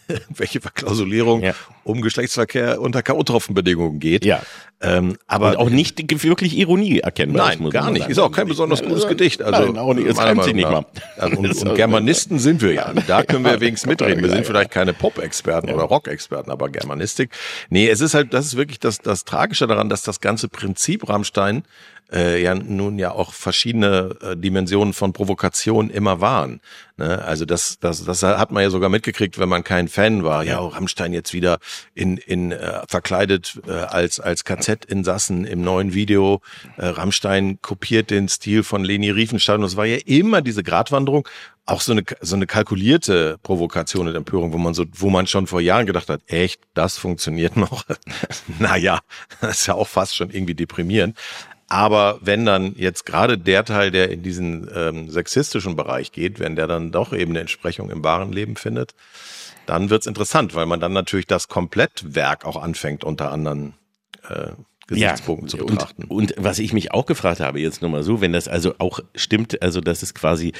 welche Verklausulierung ja. um Geschlechtsverkehr unter K.O.-Tropfenbedingungen geht. Ja. Ähm, aber Und auch nicht wirklich Ironie erkennbar. Nein, gar nicht. Ist auch kein besonders gutes Gedicht. Also, nein, auch nicht. Es reimt sich nicht mal. Also, und, und, Germanisten sind wir ja. Da können wir wenigstens mitreden. Wir sind vielleicht keine Pop-Experten ja. oder Rock-Experten, aber Germanistik. Nee, es ist halt, das ist wirklich das, das Tragische daran, dass das ganze Prinzip Rammstein äh, ja nun ja auch verschiedene äh, Dimensionen von Provokation immer waren. Ne? Also das, das, das hat man ja sogar mitgekriegt, wenn man kein Fan war. Ja, oh, Rammstein jetzt wieder in, in äh, verkleidet äh, als als KZ-Insassen im neuen Video. Äh, Rammstein kopiert den Stil von Leni Riefenstahl und es war ja immer diese Gratwanderung auch so eine so eine kalkulierte Provokation und Empörung, wo man so, wo man schon vor Jahren gedacht hat, echt, das funktioniert noch. naja, das ist ja auch fast schon irgendwie deprimierend. Aber wenn dann jetzt gerade der Teil, der in diesen ähm, sexistischen Bereich geht, wenn der dann doch eben eine Entsprechung im wahren Leben findet, dann wird's interessant, weil man dann natürlich das Komplettwerk auch anfängt, unter anderem äh, Gesichtspunkten ja, zu betrachten. Und, und, was ich mich auch gefragt habe, jetzt nur mal so, wenn das also auch stimmt, also das ist quasi,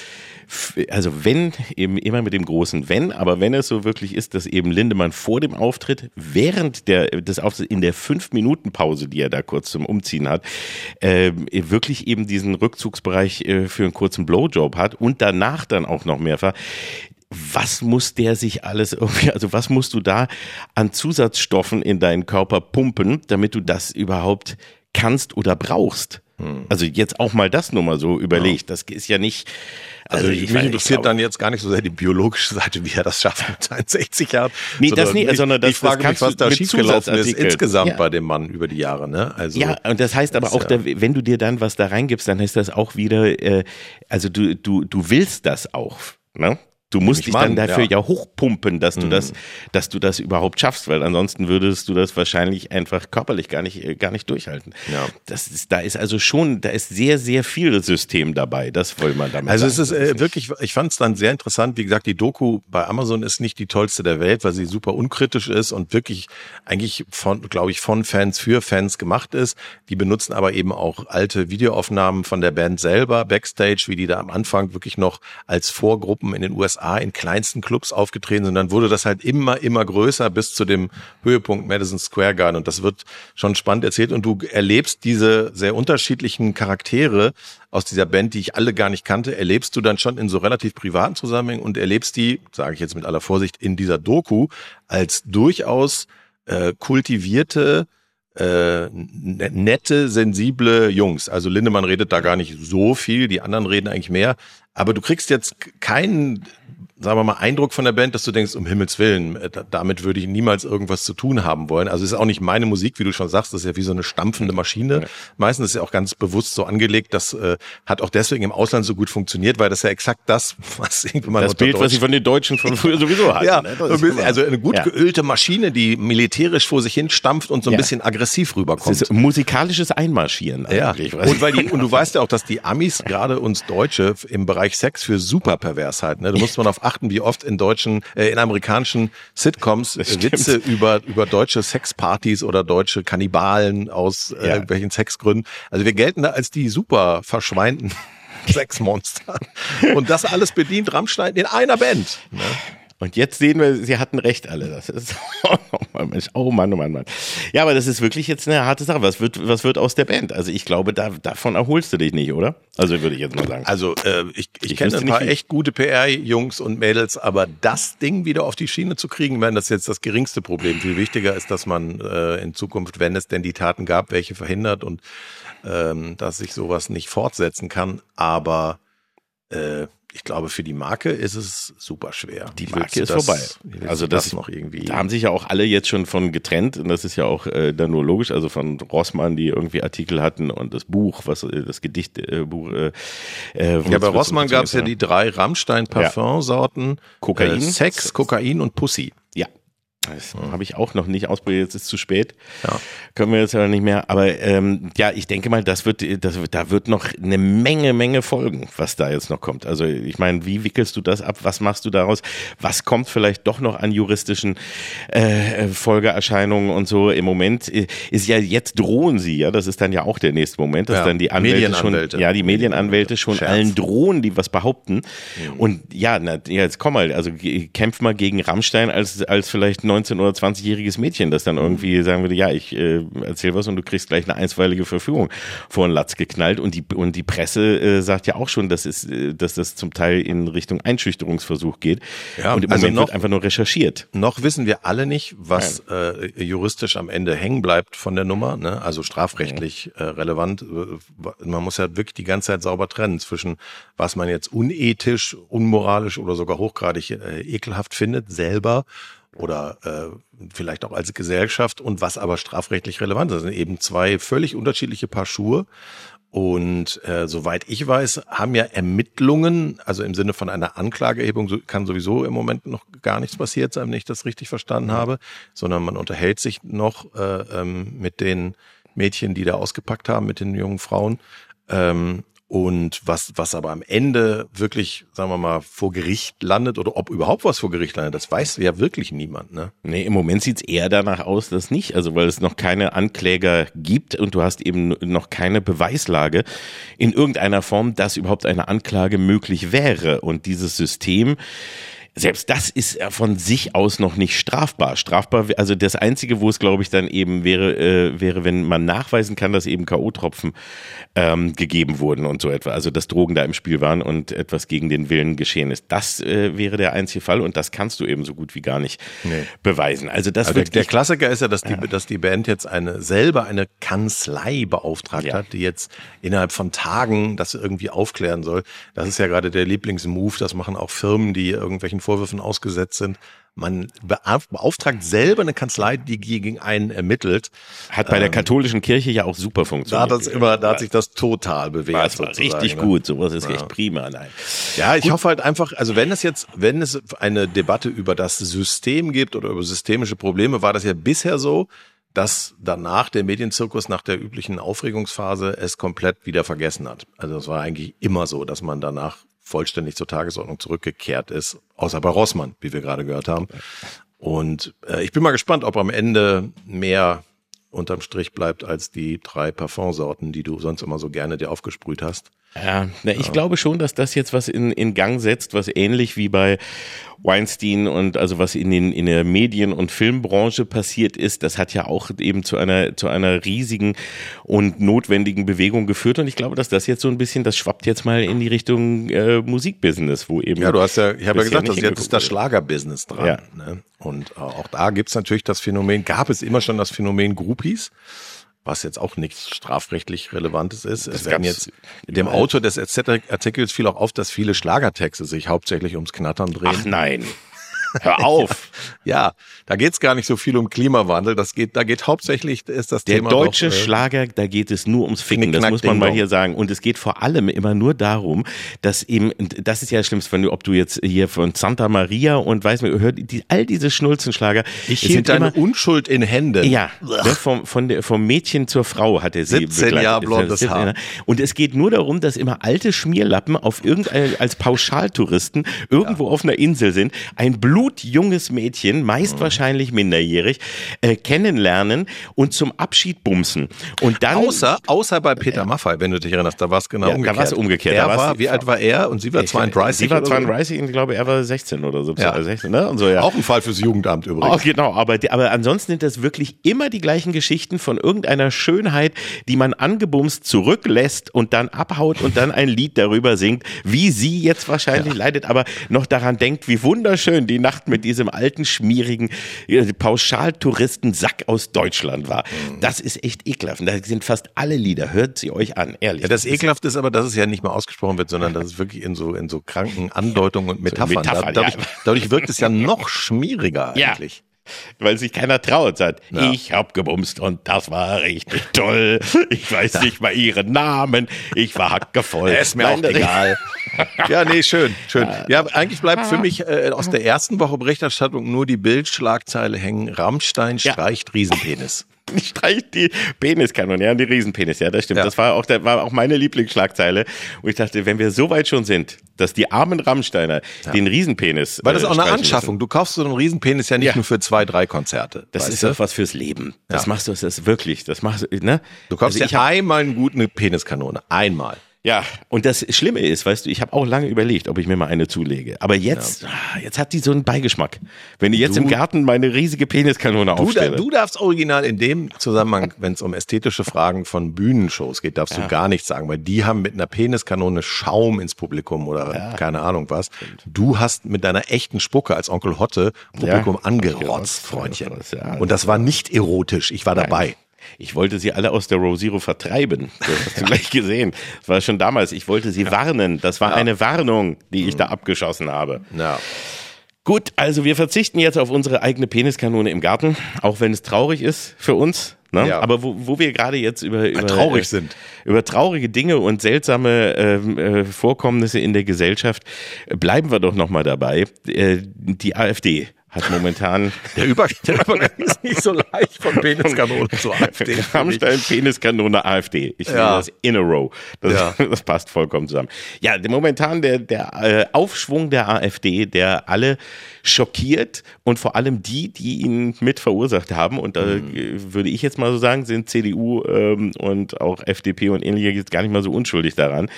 also wenn, eben immer mit dem großen Wenn, aber wenn es so wirklich ist, dass eben Lindemann vor dem Auftritt, während der, des Auftritts, in der Fünf-Minuten-Pause, die er da kurz zum Umziehen hat, äh, wirklich eben diesen Rückzugsbereich äh, für einen kurzen Blowjob hat und danach dann auch noch mehrfach was muss der sich alles irgendwie, also was musst du da an Zusatzstoffen in deinen Körper pumpen, damit du das überhaupt kannst oder brauchst? Hm. Also jetzt auch mal das nur mal so überlegt. Ja. Das ist ja nicht. Also, also ich, mich interessiert dann jetzt gar nicht so sehr die biologische Seite, wie er das schafft mit seinen 60 Jahren. Nee, das nicht, sondern das, ich frage das mich, was da schiefgelaufen ist insgesamt ja. bei dem Mann über die Jahre. Ne? Also, ja, und das heißt aber auch, ja. da, wenn du dir dann was da reingibst, dann heißt das auch wieder, äh, also du, du, du willst das auch. Ne? Du musst dich dann dafür ja. ja. hochpumpen, dass du mhm. das, dass du das überhaupt schaffst, weil ansonsten würdest du das wahrscheinlich einfach körperlich gar nicht, äh, gar nicht durchhalten. Ja. Das ist, da ist also schon, da ist sehr, sehr viel System dabei. Das wollte man damit Also sagen. es ist äh, wirklich, ich fand es dann sehr interessant. Wie gesagt, die Doku bei Amazon ist nicht die tollste der Welt, weil sie super unkritisch ist und wirklich eigentlich von, glaube ich, von Fans für Fans gemacht ist. Die benutzen aber eben auch alte Videoaufnahmen von der Band selber, Backstage, wie die da am Anfang wirklich noch als Vorgruppen in den USA USA in kleinsten Clubs aufgetreten sind. Dann wurde das halt immer, immer größer bis zu dem Höhepunkt Madison Square Garden. Und das wird schon spannend erzählt. Und du erlebst diese sehr unterschiedlichen Charaktere aus dieser Band, die ich alle gar nicht kannte, erlebst du dann schon in so relativ privaten Zusammenhängen und erlebst die, sage ich jetzt mit aller Vorsicht, in dieser Doku als durchaus äh, kultivierte, äh, ne-, nette, sensible Jungs. Also Lindemann redet da gar nicht so viel, die anderen reden eigentlich mehr. Aber du kriegst jetzt keinen sagen wir mal, Eindruck von der Band, dass du denkst, um Himmels Willen, äh, damit würde ich niemals irgendwas zu tun haben wollen. Also es ist auch nicht meine Musik, wie du schon sagst, das ist ja wie so eine stampfende Maschine. Ja. Meistens ist ja auch ganz bewusst so angelegt, das äh, hat auch deswegen im Ausland so gut funktioniert, weil das ja exakt das, was man Das Bild, Deutsch was ich von den Deutschen von früher sowieso hatte. ja, ne? also eine gut ja. geölte Maschine, die militärisch vor sich hin stampft und so ein ja. bisschen aggressiv rüberkommt. Das ist musikalisches Einmarschieren eigentlich. Ja. Und, weil die, und du weißt ja auch, dass die Amis gerade uns Deutsche im Bereich Sex für super pervers halten. Ne? Du musst mal auf achten, wie oft in deutschen, äh, in amerikanischen Sitcoms Witze über, über deutsche Sexpartys oder deutsche Kannibalen aus äh, ja. irgendwelchen Sexgründen. Also wir gelten da als die super verschweinten Sexmonster. Und das alles bedient Rammstein in einer Band. Ne? Und jetzt sehen wir, sie hatten recht alle. Das ist, oh Mann, oh Mann, Mann. Ja, aber das ist wirklich jetzt eine harte Sache. Was wird, was wird aus der Band? Also ich glaube, da, davon erholst du dich nicht, oder? Also würde ich jetzt mal sagen. Also äh, ich, ich, ich kenne ein paar echt gute PR-Jungs und Mädels, aber das Ding wieder auf die Schiene zu kriegen, wenn das jetzt das geringste Problem. Viel wichtiger ist, dass man äh, in Zukunft, wenn es denn die Taten gab, welche verhindert und ähm, dass sich sowas nicht fortsetzen kann. Aber äh, ich glaube, für die Marke ist es super schwer. Die Marke ist das, vorbei. Also das, das, noch irgendwie. Da haben sich ja auch alle jetzt schon von getrennt und das ist ja auch äh, dann nur logisch. Also von Rossmann, die irgendwie Artikel hatten und das Buch, was äh, das Gedichtbuch. Äh, äh, ja, bei Rossmann gab es ja die drei Rammstein Parfumsorten: ja. Kokain, äh, Sex, Kokain und Pussy. Das ja. habe ich auch noch nicht ausprobiert, jetzt ist es zu spät. Ja. Können wir jetzt ja nicht mehr. Aber ähm, ja, ich denke mal, das wird, das, da wird noch eine Menge, Menge folgen, was da jetzt noch kommt. Also ich meine, wie wickelst du das ab? Was machst du daraus? Was kommt vielleicht doch noch an juristischen äh, Folgeerscheinungen und so? Im Moment äh, ist ja, jetzt drohen sie, ja, das ist dann ja auch der nächste Moment, dass ja, dann die Anwälte schon, ja, die Medienanwälte schon Scherz. allen drohen, die was behaupten. Mhm. Und ja, na, jetzt komm mal, also kämpf mal gegen Rammstein als, als vielleicht 19- oder 20-jähriges Mädchen, das dann irgendwie sagen würde, ja, ich äh, erzähl was und du kriegst gleich eine einstweilige Verfügung vor den Latz geknallt. Und die, und die Presse äh, sagt ja auch schon, dass, es, äh, dass das zum Teil in Richtung Einschüchterungsversuch geht. Ja, und im also Moment noch, wird einfach nur recherchiert. Noch wissen wir alle nicht, was äh, juristisch am Ende hängen bleibt von der Nummer, ne? also strafrechtlich äh, relevant. Man muss ja wirklich die ganze Zeit sauber trennen zwischen, was man jetzt unethisch, unmoralisch oder sogar hochgradig äh, ekelhaft findet, selber oder äh, vielleicht auch als Gesellschaft und was aber strafrechtlich relevant ist. Das sind eben zwei völlig unterschiedliche Paar Schuhe. Und äh, soweit ich weiß, haben ja Ermittlungen, also im Sinne von einer Anklageerhebung, so, kann sowieso im Moment noch gar nichts passiert sein, wenn ich das richtig verstanden habe, sondern man unterhält sich noch äh, ähm, mit den Mädchen, die da ausgepackt haben, mit den jungen Frauen. Ähm, und was, was aber am Ende wirklich, sagen wir mal, vor Gericht landet oder ob überhaupt was vor Gericht landet, das weiß ja wirklich niemand. Ne? Nee, im Moment sieht's eher danach aus, dass nicht. Also weil es noch keine Ankläger gibt und du hast eben noch keine Beweislage in irgendeiner Form, dass überhaupt eine Anklage möglich wäre. Und dieses System selbst das ist von sich aus noch nicht strafbar. Strafbar, also das Einzige, wo es, glaube ich, dann eben wäre, äh, wäre, wenn man nachweisen kann, dass eben K.O.-Tropfen ähm, gegeben wurden und so etwa. Also dass Drogen da im Spiel waren und etwas gegen den Willen geschehen ist. Das äh, wäre der einzige Fall und das kannst du eben so gut wie gar nicht nee. beweisen. Also das also der, der Klassiker ist ja, dass die, ja. dass die Band jetzt eine selber eine Kanzlei beauftragt ja. hat, die jetzt innerhalb von Tagen das irgendwie aufklären soll. Das ist ja gerade der Lieblingsmove. Das machen auch Firmen, die irgendwelchen Vorwürfen ausgesetzt sind. Man beauftragt selber eine Kanzlei, die gegen einen ermittelt. Hat bei der ähm, katholischen Kirche ja auch super funktioniert. Da hat, das immer, da hat sich das total bewegt. Das war richtig ne? gut. Sowas ist ja. echt prima. Nein. Ja, ich gut. hoffe halt einfach, also wenn es jetzt, wenn es eine Debatte über das System gibt oder über systemische Probleme, war das ja bisher so, dass danach der Medienzirkus nach der üblichen Aufregungsphase es komplett wieder vergessen hat. Also es war eigentlich immer so, dass man danach vollständig zur Tagesordnung zurückgekehrt ist, außer bei Rossmann, wie wir gerade gehört haben. Und äh, ich bin mal gespannt, ob am Ende mehr unterm Strich bleibt als die drei Parfumsorten, die du sonst immer so gerne dir aufgesprüht hast. Ja, na, ich ja. glaube schon, dass das jetzt was in, in Gang setzt, was ähnlich wie bei Weinstein und also was in den in der Medien- und Filmbranche passiert ist, das hat ja auch eben zu einer zu einer riesigen und notwendigen Bewegung geführt und ich glaube, dass das jetzt so ein bisschen, das schwappt jetzt mal in die Richtung äh, Musikbusiness, wo eben ja, du hast ja, ich habe ja gesagt, das jetzt ist das Schlagerbusiness dran. Ja. Ne? Und äh, auch da gibt's natürlich das Phänomen, gab es immer schon das Phänomen Groupies. Was jetzt auch nichts strafrechtlich Relevantes ist. Das Es werden jetzt dem. Autor des Artikels fiel auch auf, dass viele Schlagertexte sich hauptsächlich ums Knattern drehen. Ach nein. Hör auf. Ja, da geht's gar nicht so viel um Klimawandel. Das geht, da geht hauptsächlich ist das Der Thema deutsche doch, äh, Schlager, da geht es nur ums Ficken, das muss man mal hier sagen. Und es geht vor allem immer nur darum, dass eben, das ist ja das Schlimmste, wenn du, ob du jetzt hier von Santa Maria und weiß mir, hört die, all diese Schnulzenschlager. Ich hielt sind deine Unschuld in Händen. Ja, ne, vom, von der, vom Mädchen zur Frau hat er sie 17 begleitet. Jahre blondes 17 Haar. Und es geht nur darum, dass immer alte Schmierlappen auf irgendein, als Pauschaltouristen irgendwo auf einer Insel sind, ein blutjunges Mädchen, meist Mhm. wahrscheinlich minderjährig, äh, kennenlernen und zum Abschied bumsen. Und dann Außer, außer bei Peter Maffay, wenn du dich erinnerst, da war es genau Ja, da umgekehrt. war's umgekehrt. Da war's war, wie alt war er? Und sie war 32. Sie war oder so? 32 und ich glaube, er war 16 oder 17 Ja. oder 16, ne? Und so, ja. Auch ein Fall fürs Jugendamt übrigens. Oh, genau, aber, aber ansonsten sind das wirklich immer die gleichen Geschichten von irgendeiner Schönheit, die man angebumst zurücklässt und dann abhaut und dann ein Lied darüber singt, wie sie jetzt wahrscheinlich leidet, aber noch daran denkt, wie wunderschön die Nacht mit diesem alten, schmierigen äh, Pauschaltouristensack aus Deutschland war. Mhm. Das ist echt ekelhaft. Und da sind fast alle Lieder. Hört sie euch an, ehrlich. Ja, das Ekelhafte ist aber, dass es ja nicht mehr ausgesprochen wird, sondern dass es wirklich in so, in so kranken Andeutungen und Metaphern. Metaphern, dadurch, ja. dadurch wirkt es ja noch schmieriger Ja. Weil sich keiner traut, sagt, Ja. ich hab gebumst und das war richtig toll. Ich weiß nicht mal ihren Namen. Ich war hackevoll. Ist mir Nein, auch egal. Ja, nee, schön, schön. Ja, eigentlich bleibt für mich äh, aus der ersten Woche Berichterstattung nur die Bildschlagzeile hängen. Rammstein Ja. streicht Riesenpenis. streicht die Peniskanone, ja, die Riesenpenis, ja, das stimmt. Ja. Das war auch, das war auch meine Lieblingsschlagzeile. Und ich dachte, wenn wir so weit schon sind, dass die armen Rammsteiner den Riesenpenis. Weil das ist äh, auch eine Anschaffung. Du kaufst so einen Riesenpenis ja nicht Ja. nur für zwei, drei Konzerte. Das ist doch was fürs Leben. Das Ja. machst du, das ist wirklich, das machst du, ne? Du kaufst Also ja einmal eine gute Peniskanone. Einmal. Ja, und das Schlimme ist, weißt du, ich habe auch lange überlegt, ob ich mir mal eine zulege. Aber jetzt, ah, jetzt hat die so einen Beigeschmack. Wenn ich jetzt Du- im Garten meine riesige Peniskanone Du, aufstelle. du darfst original in dem Zusammenhang, wenn es um ästhetische Fragen von Bühnenshows geht, darfst du gar nichts sagen, weil die haben mit einer Peniskanone Schaum ins Publikum oder keine Ahnung was. Du hast mit deiner echten Spucke als Onkel Hotte Publikum Ja. angerotzt, Freundchen. ja. Und das war nicht erotisch. Ich war dabei. Ich wollte sie alle aus der Row Zero vertreiben. Das hast du gleich gesehen. Das war schon damals. Ich wollte sie warnen. Das war eine Warnung, die ich da abgeschossen habe. Ja. Gut, also wir verzichten jetzt auf unsere eigene Peniskanone im Garten, auch wenn es traurig ist für uns. Ne? Ja. Aber wo, wo wir gerade jetzt über, über traurig äh, sind. über traurige Dinge und seltsame ähm, äh, Vorkommnisse in der Gesellschaft, äh, bleiben wir doch noch mal dabei. Äh, die AfD hat momentan Der, Über der Übergang ist nicht so leicht von Peniskanone zur AfD. finde. Rammstein, Peniskanone, AfD. Ich sehe Ja. das in a row. Das, Ja. das passt vollkommen zusammen. Ja, der- momentan der, der äh, Aufschwung der AfD, der alle schockiert und vor allem die, die ihn mit verursacht haben. Und da Mhm. äh, würde ich jetzt mal so sagen, sind CDU ähm, und auch FDP und ähnliche jetzt gar nicht mal so unschuldig daran,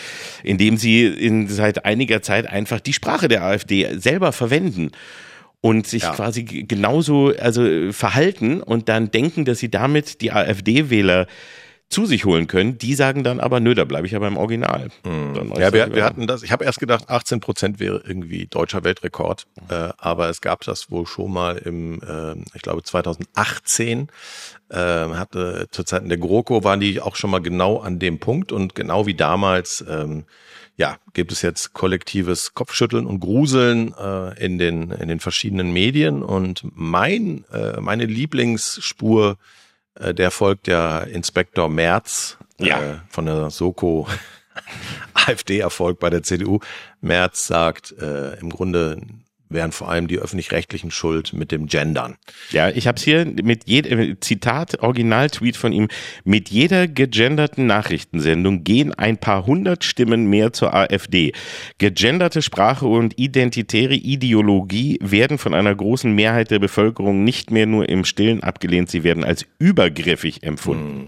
indem sie in, seit einiger Zeit einfach die Sprache der AfD selber verwenden und sich Ja. quasi genauso also verhalten und dann denken, dass sie damit die AfD-Wähler zu sich holen können. Die sagen dann aber, nö, da bleibe ich ja beim Original. Mhm. Ja, wir, wir hatten das, ich habe erst gedacht, 18 Prozent wäre irgendwie deutscher Weltrekord, äh, aber es gab das wohl schon mal im, äh, ich glaube 2018, äh, hatte zu Zeiten der GroKo waren die auch schon mal genau an dem Punkt und genau wie damals, ähm, ja, gibt es jetzt kollektives Kopfschütteln und Gruseln äh, in den in den verschiedenen Medien und mein äh, meine Lieblingsspur äh, der folgt der Inspektor Merz Ja. äh, von der Soko AfD-Erfolg bei der CDU. Merz sagt, äh, im Grunde wären vor allem die öffentlich-rechtlichen schuld mit dem Gendern. Ja, ich habe es hier mit jedem Zitat, Original-Tweet von ihm. Mit jeder gegenderten Nachrichtensendung gehen ein paar hundert Stimmen mehr zur AfD. Gegenderte Sprache und identitäre Ideologie werden von einer großen Mehrheit der Bevölkerung nicht mehr nur im Stillen abgelehnt, sie werden als übergriffig empfunden.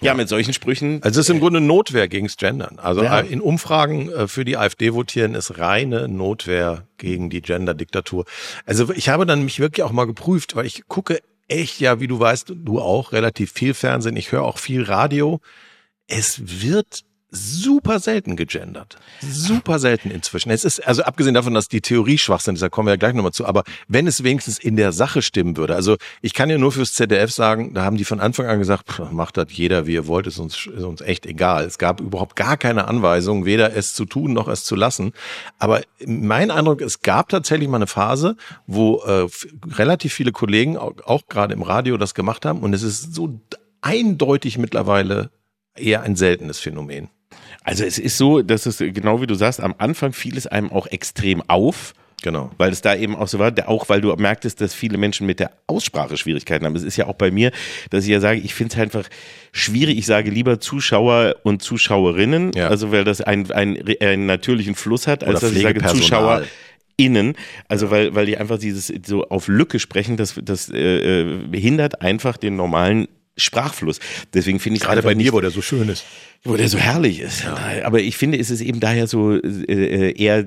Ja, mit solchen Sprüchen. Also es ist im Grunde Notwehr gegens Gendern. Also Ja. äh, in Umfragen äh, für die AfD votieren ist reine Notwehr gegen die Gender-Diktatur. Also ich habe dann mich wirklich auch mal geprüft, weil ich gucke echt, ja, wie du weißt, du auch, relativ viel Fernsehen. Ich höre auch viel Radio. Es wird super selten gegendert. Super selten inzwischen. Es ist, also abgesehen davon, dass die Theorie schwach sind, da kommen wir ja gleich nochmal zu, aber wenn es wenigstens in der Sache stimmen würde, also ich kann ja nur fürs ZDF sagen, da haben die von Anfang an gesagt, pff, macht das jeder, wie ihr wollt, ist uns, ist uns echt egal. Es gab überhaupt gar keine Anweisung, weder es zu tun noch es zu lassen. Aber mein Eindruck, es gab tatsächlich mal eine Phase, wo äh, relativ viele Kollegen, auch, auch gerade im Radio, das gemacht haben und es ist so eindeutig mittlerweile eher ein seltenes Phänomen. Also es ist so, dass es genau wie du sagst, am Anfang fiel es einem auch extrem auf. Genau. Weil es da eben auch so war, auch weil du merktest, dass viele Menschen mit der Aussprache Schwierigkeiten haben. Es ist ja auch bei mir, dass ich ja sage, ich finde es einfach schwierig. Ich sage lieber Zuschauer und Zuschauerinnen, Ja. also weil das einen, einen, einen natürlichen Fluss hat, als Oder dass ich sage. Zuschauer. Innen, also weil, weil die einfach dieses so auf Lücke sprechen, das, das äh, äh, hindert einfach den normalen Sprachfluss. Deswegen finde ich Gerade bei dir, wo der so schön ist. wo der so herrlich ist. Aber ich finde, es ist eben daher so äh, eher,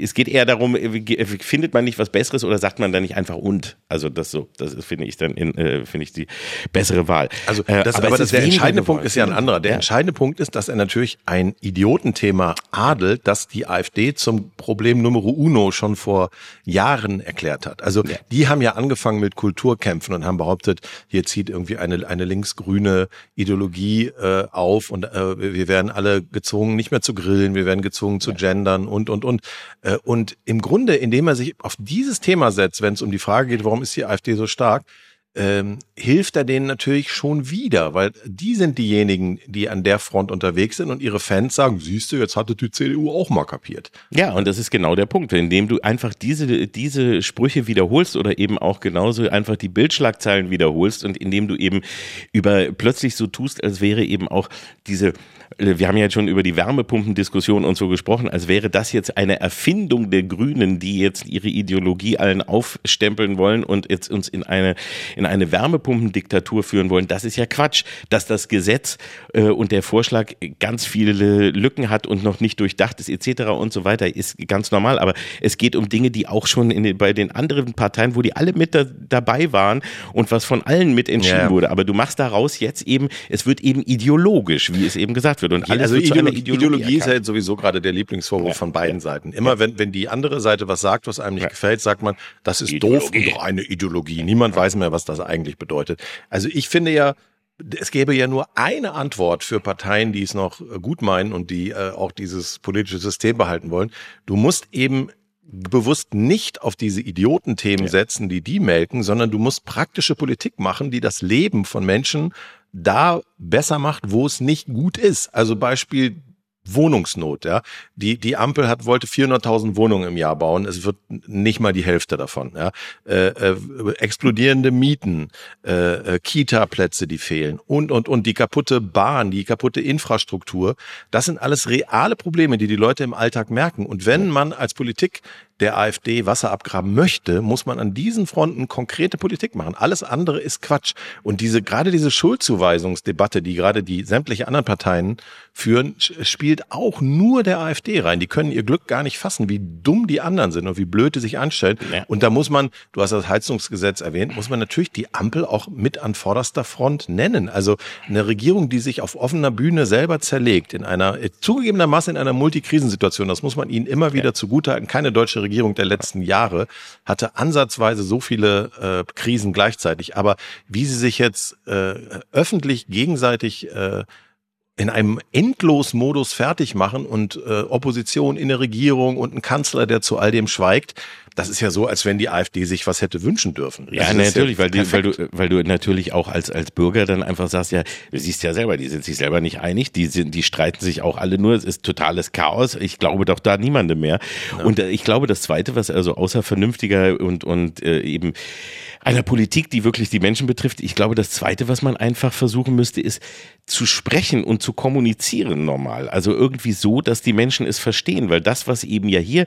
es geht eher darum, äh, findet man nicht was Besseres oder sagt man dann nicht einfach und? Also das so, das finde ich dann äh, finde ich die bessere Wahl. Also Äh, das, aber aber, das, der entscheidende. Punkt ist ja ein anderer. Der Ja. entscheidende Punkt ist, dass er natürlich ein Idiotenthema adelt, das die AfD zum Problem Numero Uno schon vor Jahren erklärt hat. Also die haben ja angefangen mit Kulturkämpfen und haben behauptet, hier zieht irgendwie eine, eine linksgrüne Ideologie äh, auf und äh, wir werden alle gezwungen, nicht mehr zu grillen, wir werden gezwungen zu gendern und, und, und. Äh, und im Grunde, indem er sich auf dieses Thema setzt, wenn es um die Frage geht, warum ist die AfD so stark, ähm, hilft er denen natürlich schon wieder, weil die sind diejenigen, die an der Front unterwegs sind und ihre Fans sagen, siehst du, jetzt hatte die CDU auch mal kapiert. Ja, und das ist genau der Punkt, indem du einfach diese, diese Sprüche wiederholst oder eben auch genauso einfach die Bildschlagzeilen wiederholst und indem du eben über plötzlich so tust, als wäre eben auch diese, wir haben ja jetzt schon über die Wärmepumpendiskussion und so gesprochen, als wäre das jetzt eine Erfindung der Grünen, die jetzt ihre Ideologie allen aufstempeln wollen und jetzt uns in eine, in eine Wärmepumpendiktatur führen wollen. Das ist ja Quatsch, dass das Gesetz äh, und der Vorschlag ganz viele Lücken hat und noch nicht durchdacht ist etc. und so weiter, ist ganz normal. Aber es geht um Dinge, die auch schon in bei den anderen Parteien, wo die alle mit da, dabei waren und was von allen mit entschieden Ja. wurde. Aber du machst daraus jetzt eben, es wird eben ideologisch, wie es eben gesagt wird. Und alles also einer Ideologie, Ideologie ist halt sowieso gerade der Lieblingsvorwurf Ja. von beiden Seiten. Immer wenn, wenn die andere Seite was sagt, was einem nicht Ja. gefällt, sagt man, das ist Ideologie. doof und eine Ideologie. Niemand weiß mehr, was das eigentlich bedeutet. Also ich finde ja, es gäbe ja nur eine Antwort für Parteien, die es noch äh, gut meinen und die äh, auch dieses politische System behalten wollen. Du musst eben bewusst nicht auf diese Idiotenthemen setzen, die die melken, sondern du musst praktische Politik machen, die das Leben von Menschen da besser macht, wo es nicht gut ist. Also Beispiel Wohnungsnot, ja. Die, die Ampel hat, wollte 400.000 Wohnungen im Jahr bauen. Es wird nicht mal die Hälfte davon, ja. Äh, äh, explodierende Mieten, äh, äh, Kita-Plätze, die fehlen und, und, und die kaputte Bahn, die kaputte Infrastruktur. Das sind alles reale Probleme, die die Leute im Alltag merken. Und wenn man als Politik der AfD Wasser abgraben möchte, muss man an diesen Fronten konkrete Politik machen. Alles andere ist Quatsch. Und diese, gerade diese Schuldzuweisungsdebatte, die gerade die sämtliche anderen Parteien führen, spielt auch nur der AfD rein. Die können ihr Glück gar nicht fassen, wie dumm die anderen sind und wie blöd die sich anstellen. Ja. Und da muss man, du hast das Heizungsgesetz erwähnt, muss man natürlich die Ampel auch mit an vorderster Front nennen. Also eine Regierung, die sich auf offener Bühne selber zerlegt, in einer, äh, zugegebenermaßen in einer Multikrisensituation, das muss man ihnen immer wieder zugutehalten. Keine deutsche Regierung der letzten Jahre hatte ansatzweise so viele äh, Krisen gleichzeitig. Aber wie sie sich jetzt äh, öffentlich gegenseitig äh, in einem Endlosmodus fertig machen und äh, Opposition in der Regierung und ein Kanzler, der zu all dem schweigt, das ist ja so, als wenn die AfD sich was hätte wünschen dürfen. Ja, Also natürlich, weil, die, weil, du, weil du natürlich auch als, als Bürger dann einfach sagst, ja, du siehst ja selber, die sind sich selber nicht einig, die sind, die streiten sich auch alle nur, es ist totales Chaos, ich glaube doch da niemandem mehr. Und äh, ich glaube, das Zweite, was also außer vernünftiger und, und äh, eben einer Politik, die wirklich die Menschen betrifft, ich glaube, das Zweite, was man einfach versuchen müsste, ist zu sprechen und zu kommunizieren normal. Also irgendwie so, dass die Menschen es verstehen, weil das, was eben ja hier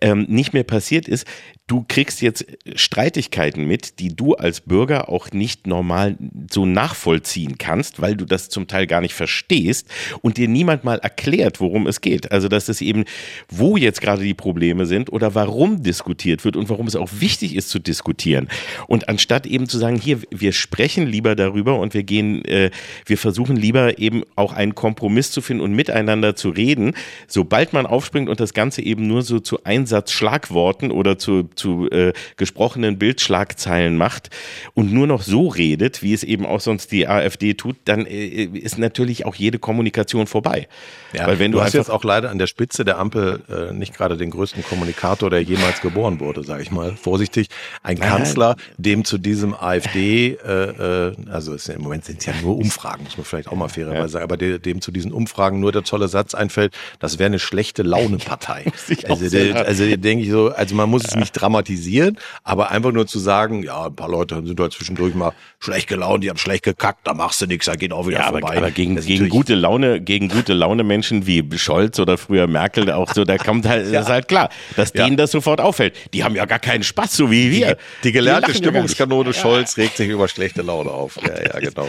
ähm, nicht mehr passiert ist, du kriegst jetzt Streitigkeiten mit, die du als Bürger auch nicht normal so nachvollziehen kannst, weil du das zum Teil gar nicht verstehst und dir niemand mal erklärt, worum es geht. Also, dass es eben, wo jetzt gerade die Probleme sind oder warum diskutiert wird und warum es auch wichtig ist zu diskutieren. Und anstatt eben zu sagen, hier, wir sprechen lieber darüber und wir gehen, äh, wir versuchen lieber eben auch einen Kompromiss zu finden und miteinander zu reden, sobald man aufspringt und das Ganze eben nur so zu Einsatzschlagworten oder zu zu äh, gesprochenen Bildschlagzeilen macht und nur noch so redet, wie es eben auch sonst die AfD tut, dann äh, ist natürlich auch jede Kommunikation vorbei. Ja, Weil wenn du, du hast jetzt auch leider an der Spitze der Ampel äh, nicht gerade den größten Kommunikator, der jemals geboren wurde, sage ich mal, vorsichtig. Ein Kanzler, dem zu diesem AfD, äh, äh, also ist, im Moment sind es ja nur Umfragen, muss man vielleicht auch mal fairerweise ja. sagen, aber dem, dem zu diesen Umfragen nur der tolle Satz einfällt, das wäre eine schlechte Laune-Partei. also, also denke ich so, also man muss es nicht dramatisieren, aber einfach nur zu sagen, ja, ein paar Leute sind da zwischendurch mal schlecht gelaunt, die haben schlecht gekackt, da machst du nichts, da geht auch wieder ja, vorbei. Aber, aber gegen, gegen gute Laune, gegen gute Laune Menschen wie Scholz oder früher Merkel auch so, da kommt halt, ja. ist halt klar, dass ja. denen das sofort auffällt. Die haben ja gar keinen Spaß, so wie wir. Die, die gelernte die Stimmungskanone ja Scholz regt sich über schlechte Laune auf. Ja, ja, genau.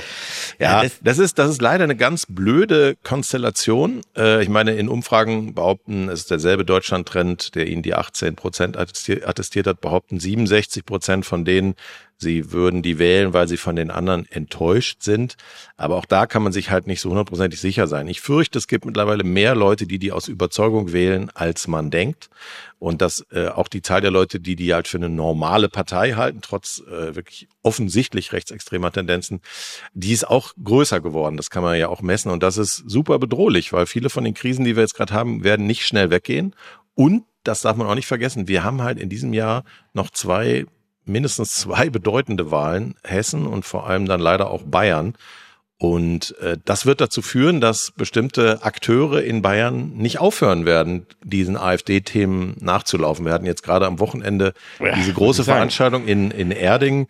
Ja, das, ist, das ist leider eine ganz blöde Konstellation. Äh, ich meine, in Umfragen behaupten, es ist derselbe Deutschland-Trend, der ihnen die 18 Prozent attestiert hat, behaupten 67 Prozent von denen, sie würden die wählen, weil sie von den anderen enttäuscht sind. Aber auch da kann man sich halt nicht so hundertprozentig sicher sein. Ich fürchte, es gibt mittlerweile mehr Leute, die die aus Überzeugung wählen, als man denkt. Und dass äh, auch die Zahl der Leute, die die halt für eine normale Partei halten, trotz äh, wirklich offensichtlich rechtsextremer Tendenzen, die ist auch größer geworden. Das kann man ja auch messen. Und das ist super bedrohlich, weil viele von den Krisen, die wir jetzt gerade haben, werden nicht schnell weggehen. Und das darf man auch nicht vergessen. Wir haben halt in diesem Jahr noch zwei mindestens zwei bedeutende Wahlen, Hessen und vor allem dann leider auch Bayern. Und äh, das wird dazu führen, dass bestimmte Akteure in Bayern nicht aufhören werden, diesen AfD-Themen nachzulaufen. Wir hatten jetzt gerade am Wochenende ja, diese große Veranstaltung in, in Erding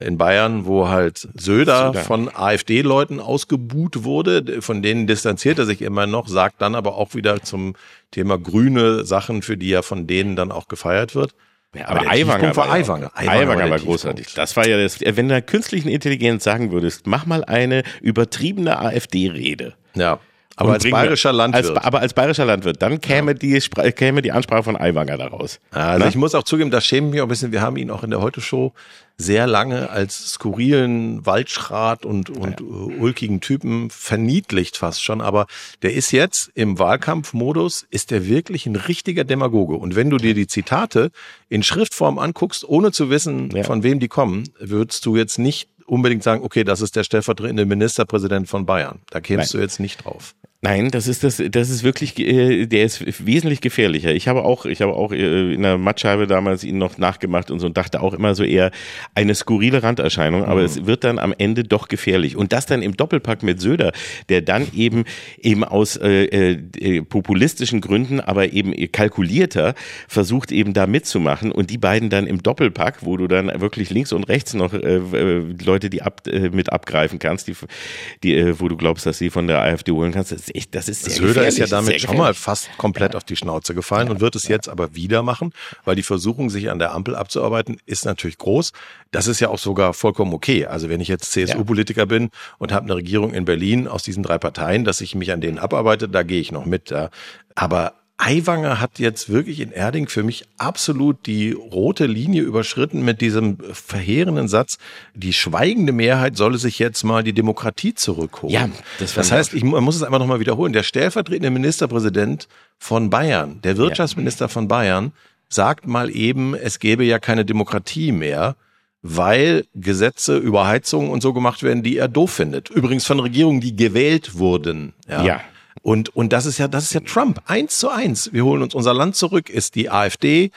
in Bayern, wo halt Söder, Söder. von AfD-Leuten ausgebuht wurde, von denen distanziert er sich immer noch, sagt dann aber auch wieder zum Thema grüne Sachen, für die ja von denen dann auch gefeiert wird. Ja, aber, aber Aiwanger war, Aiwanger. Aiwanger, Aiwanger war, großartig. Das war ja das, wenn du der künstlichen Intelligenz sagen würdest, mach mal eine übertriebene AfD-Rede. Ja. Aber als bayerischer Landwirt. Als, aber als bayerischer Landwirt, dann käme, ja. die, käme die Ansprache von Aiwanger daraus. Also Na? ich muss auch zugeben, das schämt mich auch ein bisschen. Wir haben ihn auch in der Heute-Show sehr lange als skurrilen Waldschrat und, und ja. ulkigen Typen verniedlicht fast schon. Aber der ist jetzt im Wahlkampfmodus, ist der wirklich ein richtiger Demagoge. Und wenn du dir die Zitate in Schriftform anguckst, ohne zu wissen, ja. von wem die kommen, würdest du jetzt nicht unbedingt sagen, okay, das ist der stellvertretende Ministerpräsident von Bayern. Da kämst Nein. du jetzt nicht drauf. Nein, das ist das, das ist wirklich, äh, der ist wesentlich gefährlicher. Ich habe auch, ich habe auch äh, in der Mattscheibe damals ihn noch nachgemacht und so und dachte auch immer so eher eine skurrile Randerscheinung, aber mhm. es wird dann am Ende doch gefährlich. Und das dann im Doppelpack mit Söder, der dann eben eben aus äh, äh, populistischen Gründen, aber eben kalkulierter versucht eben da mitzumachen und die beiden dann im Doppelpack, wo du dann wirklich links und rechts noch äh, Leute, die ab, äh, mit abgreifen kannst, die, die äh, wo du glaubst, dass sie von der AfD holen kannst, ist echt, das ist sehr Söder ist ja damit schon mal fast komplett ja. auf die Schnauze gefallen ja. und wird es jetzt aber wieder machen, weil die Versuchung, sich an der Ampel abzuarbeiten, ist natürlich groß. Das ist ja auch sogar vollkommen okay. Also wenn ich jetzt CSU-Politiker bin und habe eine Regierung in Berlin aus diesen drei Parteien, dass ich mich an denen abarbeite, da gehe ich noch mit. Ja. Aber Aiwanger hat jetzt wirklich in Erding für mich absolut die rote Linie überschritten mit diesem verheerenden Satz, die schweigende Mehrheit solle sich jetzt mal die Demokratie zurückholen. Ja, das, das heißt, ich muss es einfach nochmal wiederholen. Der stellvertretende Ministerpräsident von Bayern, der Wirtschaftsminister ja. von Bayern, sagt mal eben, es gäbe ja keine Demokratie mehr weil Gesetze über Heizungen und so gemacht werden, die er doof findet. Übrigens von Regierungen, die gewählt wurden. Ja. ja. Und, und das ist ja, das ist ja Trump. Eins zu eins. Wir holen uns unser Land zurück, ist die AfD,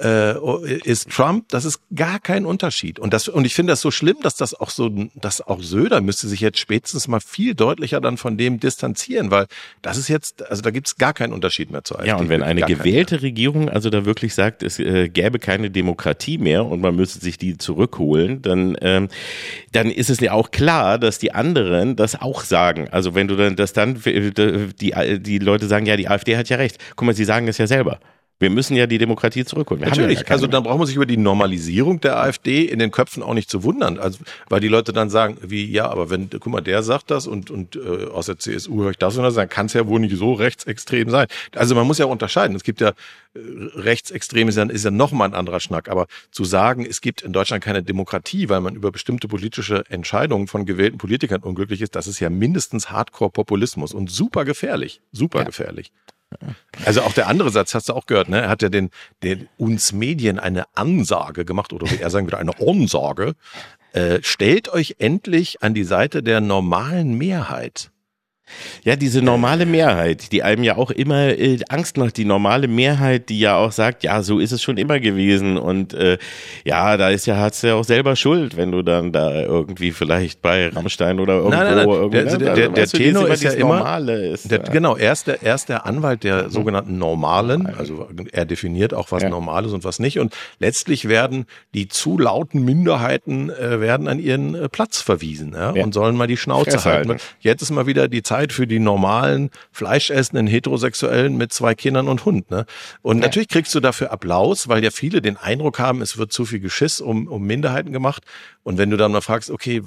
äh, ist Trump, das ist gar kein Unterschied. Und das, und ich finde das so schlimm, dass das auch so, dass auch Söder müsste sich jetzt spätestens mal viel deutlicher dann von dem distanzieren, weil das ist jetzt, also da gibt es gar keinen Unterschied mehr zu AfD. Ja, und wenn eine gewählte Regierung also da wirklich sagt, es äh, gäbe keine Demokratie mehr und man müsste sich die zurückholen, dann, ähm, dann ist es ja auch klar, dass die anderen das auch sagen. Also wenn du dann, dass dann die, die Leute sagen, ja, die AfD hat ja recht. Guck mal, sie sagen es ja selber. Wir müssen ja die Demokratie zurückholen. Wir Natürlich, ja also dann braucht man sich über die Normalisierung der AfD in den Köpfen auch nicht zu wundern. Also, weil die Leute dann sagen, wie, ja, aber wenn, guck mal, der sagt das und, und äh, aus der CSU höre ich das und das, dann kann es ja wohl nicht so rechtsextrem sein. Also man muss ja unterscheiden. Es gibt ja äh, rechtsextrem ist ja, ist ja nochmal ein anderer Schnack. Aber zu sagen, es gibt in Deutschland keine Demokratie, weil man über bestimmte politische Entscheidungen von gewählten Politikern unglücklich ist, das ist ja mindestens Hardcore-Populismus und super gefährlich. Super ja. gefährlich. Also auch der andere Satz hast du auch gehört, ne? Er hat ja den, den uns Medien eine Ansage gemacht oder wie er sagen würde, eine Onsage. Äh, stellt euch endlich an die Seite der normalen Mehrheit. Ja, diese normale Mehrheit, die einem ja auch immer äh, Angst macht, die normale Mehrheit, die ja auch sagt, ja, so ist es schon immer gewesen und äh, ja, da ist ja hat's ja auch selber Schuld, wenn du dann da irgendwie vielleicht bei Rammstein oder irgendwo nein, nein, nein. Der, der, der, der Tenor ist ja immer normale ist, der, genau, er ist, der, er ist der Anwalt der mhm. sogenannten Normalen, also er definiert auch was ja. normal ist und was nicht und letztlich werden die zu lauten Minderheiten äh, werden an ihren äh, Platz verwiesen ja, ja. und sollen mal die Schnauze halten. Jetzt ist mal wieder die Zeit Zeit für die normalen, fleischessenden Heterosexuellen mit zwei Kindern und Hund. Ne? Und ja. natürlich kriegst du dafür Applaus, weil ja viele den Eindruck haben, es wird zu viel Geschiss um, um Minderheiten gemacht. Und wenn du dann mal fragst, okay,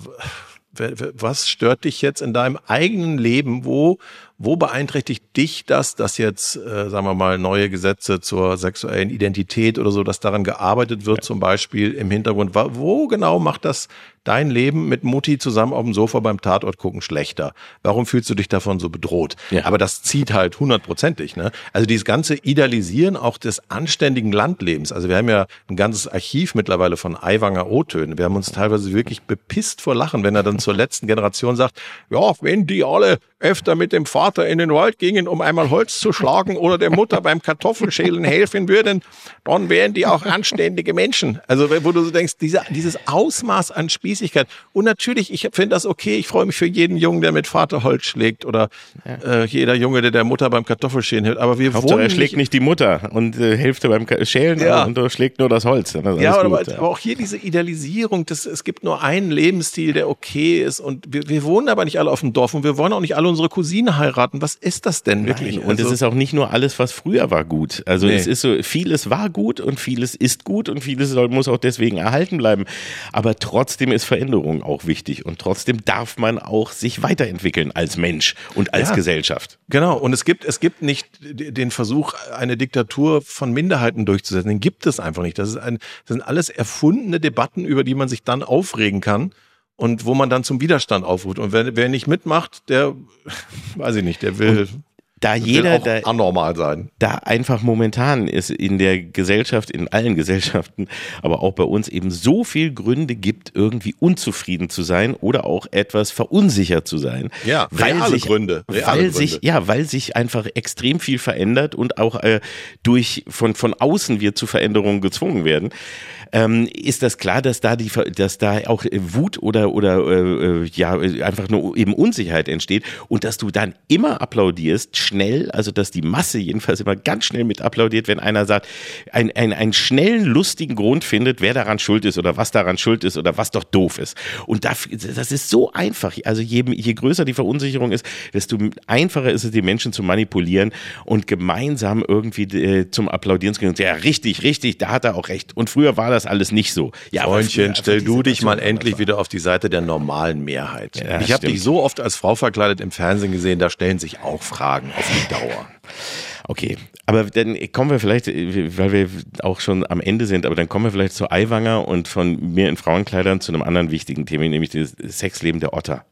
was stört dich jetzt in deinem eigenen Leben? Wo, wo beeinträchtigt dich das, dass jetzt, äh, sagen wir mal, neue Gesetze zur sexuellen Identität oder so, dass daran gearbeitet wird, ja. zum Beispiel im Hintergrund? Wo genau macht das dein Leben mit Mutti zusammen auf dem Sofa beim Tatort gucken schlechter? Warum fühlst du dich davon so bedroht? Ja. Aber das zieht halt hundertprozentig. Ne? Also dieses ganze Idealisieren auch des anständigen Landlebens. Also wir haben ja ein ganzes Archiv mittlerweile von Aiwanger O-Tönen. Wir haben uns teilweise wirklich bepisst vor Lachen, wenn er dann zur letzten Generation sagt, ja, wenn die alle öfter mit dem Vater in den Wald gingen, um einmal Holz zu schlagen oder der Mutter beim Kartoffelschälen helfen würden, dann wären die auch anständige Menschen. Also wo du so denkst, dieser, dieses Ausmaß an Spießigkeit. Und natürlich, ich finde das okay, ich freue mich für jeden Jungen, der mit Vater Holz schlägt oder ja. äh, jeder Junge, der der Mutter beim Kartoffelschälen hilft. Aber wir Hauptsache, er schlägt nicht die Mutter und äh, hilft beim Schälen ja. und schlägt nur das Holz. Das ja, aber, gut, aber, auch hier diese Idealisierung, das, es gibt nur einen Lebensstil, der okay ist und wir, wir wohnen aber nicht alle auf dem Dorf und wir wollen auch nicht alle unsere Cousine heiraten. Was ist das denn wirklich? Nein, und also, es ist auch nicht nur alles, was früher war, gut. Also nee. es ist so, vieles war gut und vieles ist gut und vieles soll, muss auch deswegen erhalten bleiben. Aber trotzdem ist Veränderung auch wichtig und trotzdem darf man auch sich weiterentwickeln als Mensch und als ja, Gesellschaft. Genau. Und es gibt, es gibt nicht den Versuch, eine Diktatur von Minderheiten durchzusetzen. Den gibt es einfach nicht. Das, ist ein, das sind alles erfundene Debatten, über die man sich dann aufregen kann und wo man dann zum Widerstand aufruft. Und wer, wer nicht mitmacht, der, weiß ich nicht, der will. Und da jeder da, anormal sein. Da einfach momentan ist in der Gesellschaft, in allen Gesellschaften, aber auch bei uns eben so viel Gründe gibt, irgendwie unzufrieden zu sein oder auch etwas verunsichert zu sein. Ja, weil reale sich, Gründe. Reale weil Gründe. sich, ja, weil sich einfach extrem viel verändert und auch äh, durch von von außen wir zu Veränderungen gezwungen werden ähm, ist das klar, dass da die, dass da auch Wut oder oder äh, ja einfach nur eben Unsicherheit entsteht und dass du dann immer applaudierst, schnell, also dass die Masse jedenfalls immer ganz schnell mit applaudiert, wenn einer sagt, ein, ein, einen schnellen, lustigen Grund findet, wer daran schuld ist oder was daran schuld ist oder was doch doof ist. Und das, das ist so einfach. Also je, je größer die Verunsicherung ist, desto einfacher ist es, die Menschen zu manipulieren und gemeinsam irgendwie äh, zum Applaudieren zu gehen. Ja, richtig, richtig, da hat er auch recht. Und früher war das das alles nicht so. Ja, Freundchen, stell du dich mal endlich wieder auf die Seite der normalen Mehrheit. Ja, ich habe dich so oft als Frau verkleidet im Fernsehen gesehen, da stellen sich auch Fragen auf die Dauer. Okay, aber dann kommen wir vielleicht, weil wir auch schon am Ende sind, aber dann kommen wir vielleicht zu Eiwanger und von mir in Frauenkleidern zu einem anderen wichtigen Thema, nämlich das Sexleben der Otter.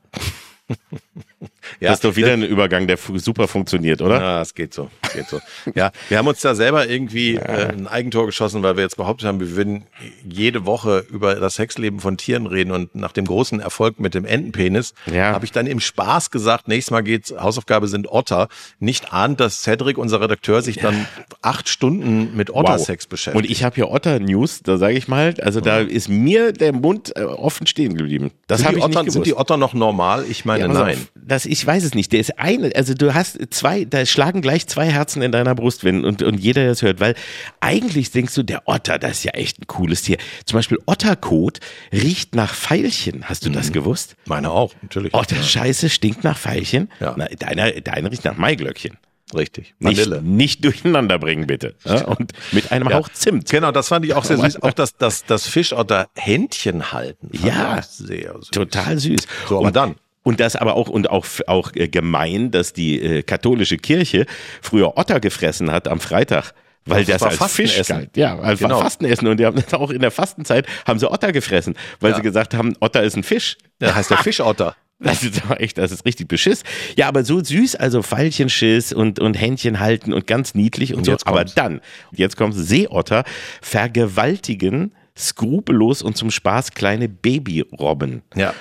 ja, das ist doch wieder ein Übergang, der super funktioniert, oder? Ja, es geht so, geht so. Ja, wir haben uns da selber irgendwie äh, ein Eigentor geschossen, weil wir jetzt behauptet haben, wir würden jede Woche über das Sexleben von Tieren reden und nach dem großen Erfolg mit dem Entenpenis ja. habe ich dann im Spaß gesagt, nächstes Mal geht's, Hausaufgabe sind Otter. Nicht ahnt, dass Cedric, unser Redakteur, sich dann acht Stunden mit Ottersex wow. beschäftigt. Und ich habe hier Otter-News, da sage ich mal, also da ist mir der Mund äh, offen stehen geblieben. Das habe ich Otter, nicht gewusst. Sind die Otter noch normal? Ich meine, ja, nein. Auf, das, ich weiß es nicht. Der ist eine, also du hast zwei, da schlagen gleich zwei Herzen in deiner Brust, wenn und, und jeder das hört, weil eigentlich denkst du, der Otter, das ist ja echt ein cooles Tier. Zum Beispiel Otterkot riecht nach Veilchen. Hast du das mhm. gewusst? Meine auch, natürlich. Otterscheiße stinkt nach Veilchen. Ja. Na, deiner, deiner riecht nach Maiglöckchen. Richtig. Vanille. Nicht, nicht durcheinander bringen, bitte. Ja, und mit einem ja. Hauch Zimt. Genau, das fand ich auch sehr süß. Auch das, das, das Fischotter Händchen halten. Ja, sehr süß. Total süß. So, aber und, dann. Und das aber auch und auch auch äh, gemein, dass die äh, katholische Kirche früher Otter gefressen hat am Freitag. Weil das, das als Fisch galt. Ja, als genau. Fastenessen. Und die haben auch in der Fastenzeit haben sie Otter gefressen, weil ja. sie gesagt haben, Otter ist ein Fisch. Ja, heißt der Fischotter. Das ist doch echt, das ist richtig beschiss. Ja, aber so süß, also Veilchenschiss und, und Händchen halten und ganz niedlich und, und so. Aber dann, jetzt kommt Seeotter, vergewaltigen skrupellos und zum Spaß kleine Babyrobben. Ja.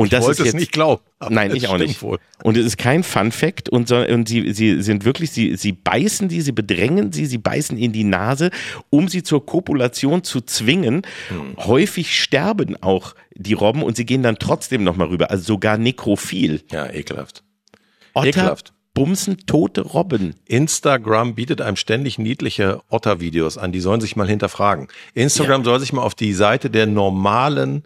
Und das ich wollte ist jetzt, es nicht glauben. Nein, ich auch nicht. Wohl. Und es ist kein Fun Fact und, und sie, sie sind wirklich, sie, sie beißen die, sie bedrängen sie, sie beißen in die Nase, um sie zur Kopulation zu zwingen. Hm. Häufig sterben auch die Robben und sie gehen dann trotzdem nochmal rüber, also sogar nekrophil. Ja, ekelhaft. Otter ekelhaft. Bumsen tote Robben. Instagram bietet einem ständig niedliche Otter-Videos an, die sollen sich mal hinterfragen. Instagram ja. soll sich mal auf die Seite der normalen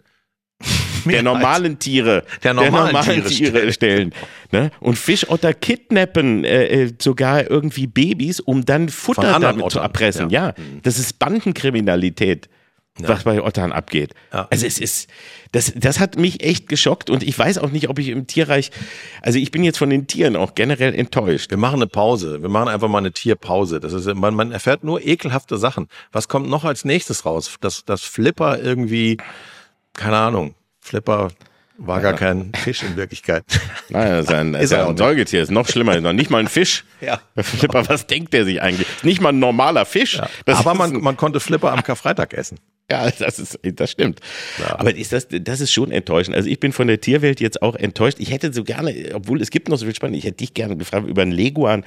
der normalen Tiere, der normalen, der normalen Tiere, Tiere stellen. Ne? Und Fischotter kidnappen äh, äh, sogar irgendwie Babys, um dann Futter damit Ottern. zu erpressen. Ja. ja, das ist Bandenkriminalität. Ja. was bei Ottern abgeht. Ja. Also es ist, das, das hat mich echt geschockt und ich weiß auch nicht, ob ich im Tierreich, also ich bin jetzt von den Tieren auch generell enttäuscht. Wir machen eine Pause. Wir machen einfach mal eine Tierpause. Das ist, man, man erfährt nur ekelhafte Sachen. Was kommt noch als nächstes raus? Dass, dass Flipper irgendwie, keine Ahnung, Flipper war gar kein Fisch in Wirklichkeit. Nein, das ist ein, ist ist ein Säugetier, ist noch schlimmer, noch nicht mal ein Fisch. Ja. Flipper, was denkt der sich eigentlich? Nicht mal ein normaler Fisch. Ja. Aber man, man konnte Flipper am Karfreitag essen. Ja, das ist, das stimmt. Ja. Aber ist das, das ist schon enttäuschend. Also ich bin von der Tierwelt jetzt auch enttäuscht. Ich hätte so gerne, obwohl es gibt noch so viel Spannend, ich hätte dich gerne gefragt über einen Leguan.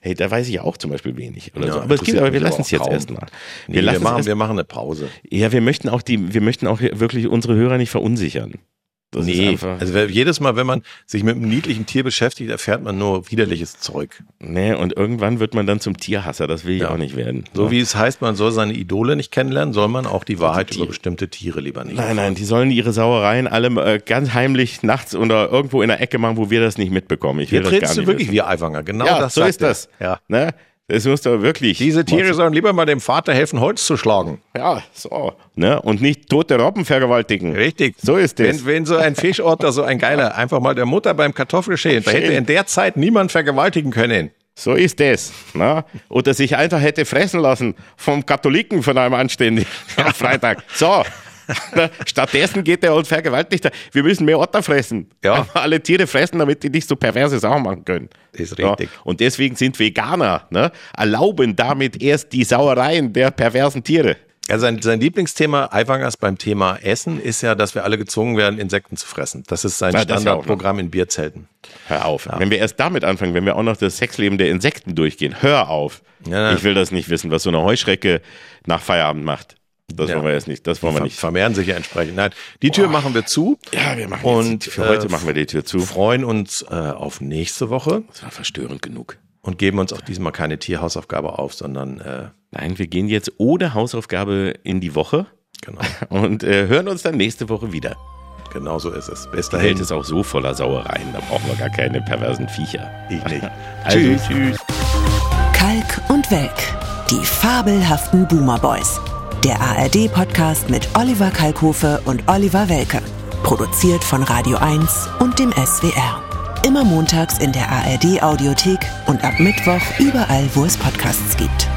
Hey, da weiß ich auch zum Beispiel wenig oder ja, so. Aber es gibt, aber wir lassen es jetzt erstmal. Wir, nee, wir, machen, wir machen eine Pause. Ja, wir möchten auch die, wir möchten auch wirklich unsere Hörer nicht verunsichern. Das nee, also jedes Mal, wenn man sich mit einem niedlichen Tier beschäftigt, erfährt man nur widerliches Zeug. Nee, und irgendwann wird man dann zum Tierhasser, das will ich ja. auch nicht werden. So ja. wie es heißt, man soll seine Idole nicht kennenlernen, soll man auch die Wahrheit die über bestimmte Tiere lieber nicht. Nein, nein, die sollen ihre Sauereien alle äh, ganz heimlich nachts oder irgendwo in der Ecke machen, wo wir das nicht mitbekommen. Ich will Hier trittst du wirklich wissen. wie Eiwanger, genau ja, das so ist das. Ja. Ne? Es muss doch wirklich. Diese Tiere sollen lieber mal dem Vater helfen, Holz zu schlagen. Ja, so. Ne? Und nicht tote Robben vergewaltigen. Richtig. So ist es. Wenn, wenn so ein Fischotter, so ein geiler, einfach mal der Mutter beim Kartoffelschälen, da hätte in der Zeit niemand vergewaltigen können. So ist es. Ne? Oder sich einfach hätte fressen lassen vom Katholiken von einem Anständigen am Freitag. So. Stattdessen geht der und vergewaltigt. Wir müssen mehr Otter fressen. Ja. Alle Tiere fressen, damit die nicht so perverse Sachen machen können. Das ist richtig. Ja. Und deswegen sind Veganer, ne? erlauben damit erst die Sauereien der perversen Tiere. Ja, sein, sein Lieblingsthema Aiwangers beim Thema Essen ist ja, dass wir alle gezwungen werden, Insekten zu fressen. Das ist sein ja, Standardprogramm in Bierzelten. Hör auf. Ja. Wenn wir erst damit anfangen, wenn wir auch noch das Sexleben der Insekten durchgehen, hör auf. Ja, ich will das nicht wissen, was so eine Heuschrecke nach Feierabend macht. Das ja. wollen wir jetzt nicht. Das wollen wir nicht. Vermehren sich ja entsprechend. Nein, die Tür Boah. machen wir zu. Ja, wir machen und für heute äh, machen wir die Tür zu. Freuen uns äh, auf nächste Woche. Das war verstörend genug. Und geben uns auch diesmal keine Tierhausaufgabe auf, sondern äh, nein, wir gehen jetzt ohne Hausaufgabe in die Woche. Genau. Und äh, hören uns dann nächste Woche wieder. Genau so ist es. Bis dahin. Die Welt ist auch so voller Sauereien, da brauchen wir gar keine perversen Viecher. Ich nicht. also, tschüss. tschüss. Kalk und Welk, die fabelhaften Boomer Boys. Der ARD-Podcast mit Oliver Kalkofe und Oliver Welke. Produziert von Radio 1 und dem SWR. Immer montags in der ARD-Audiothek und ab Mittwoch überall, wo es Podcasts gibt.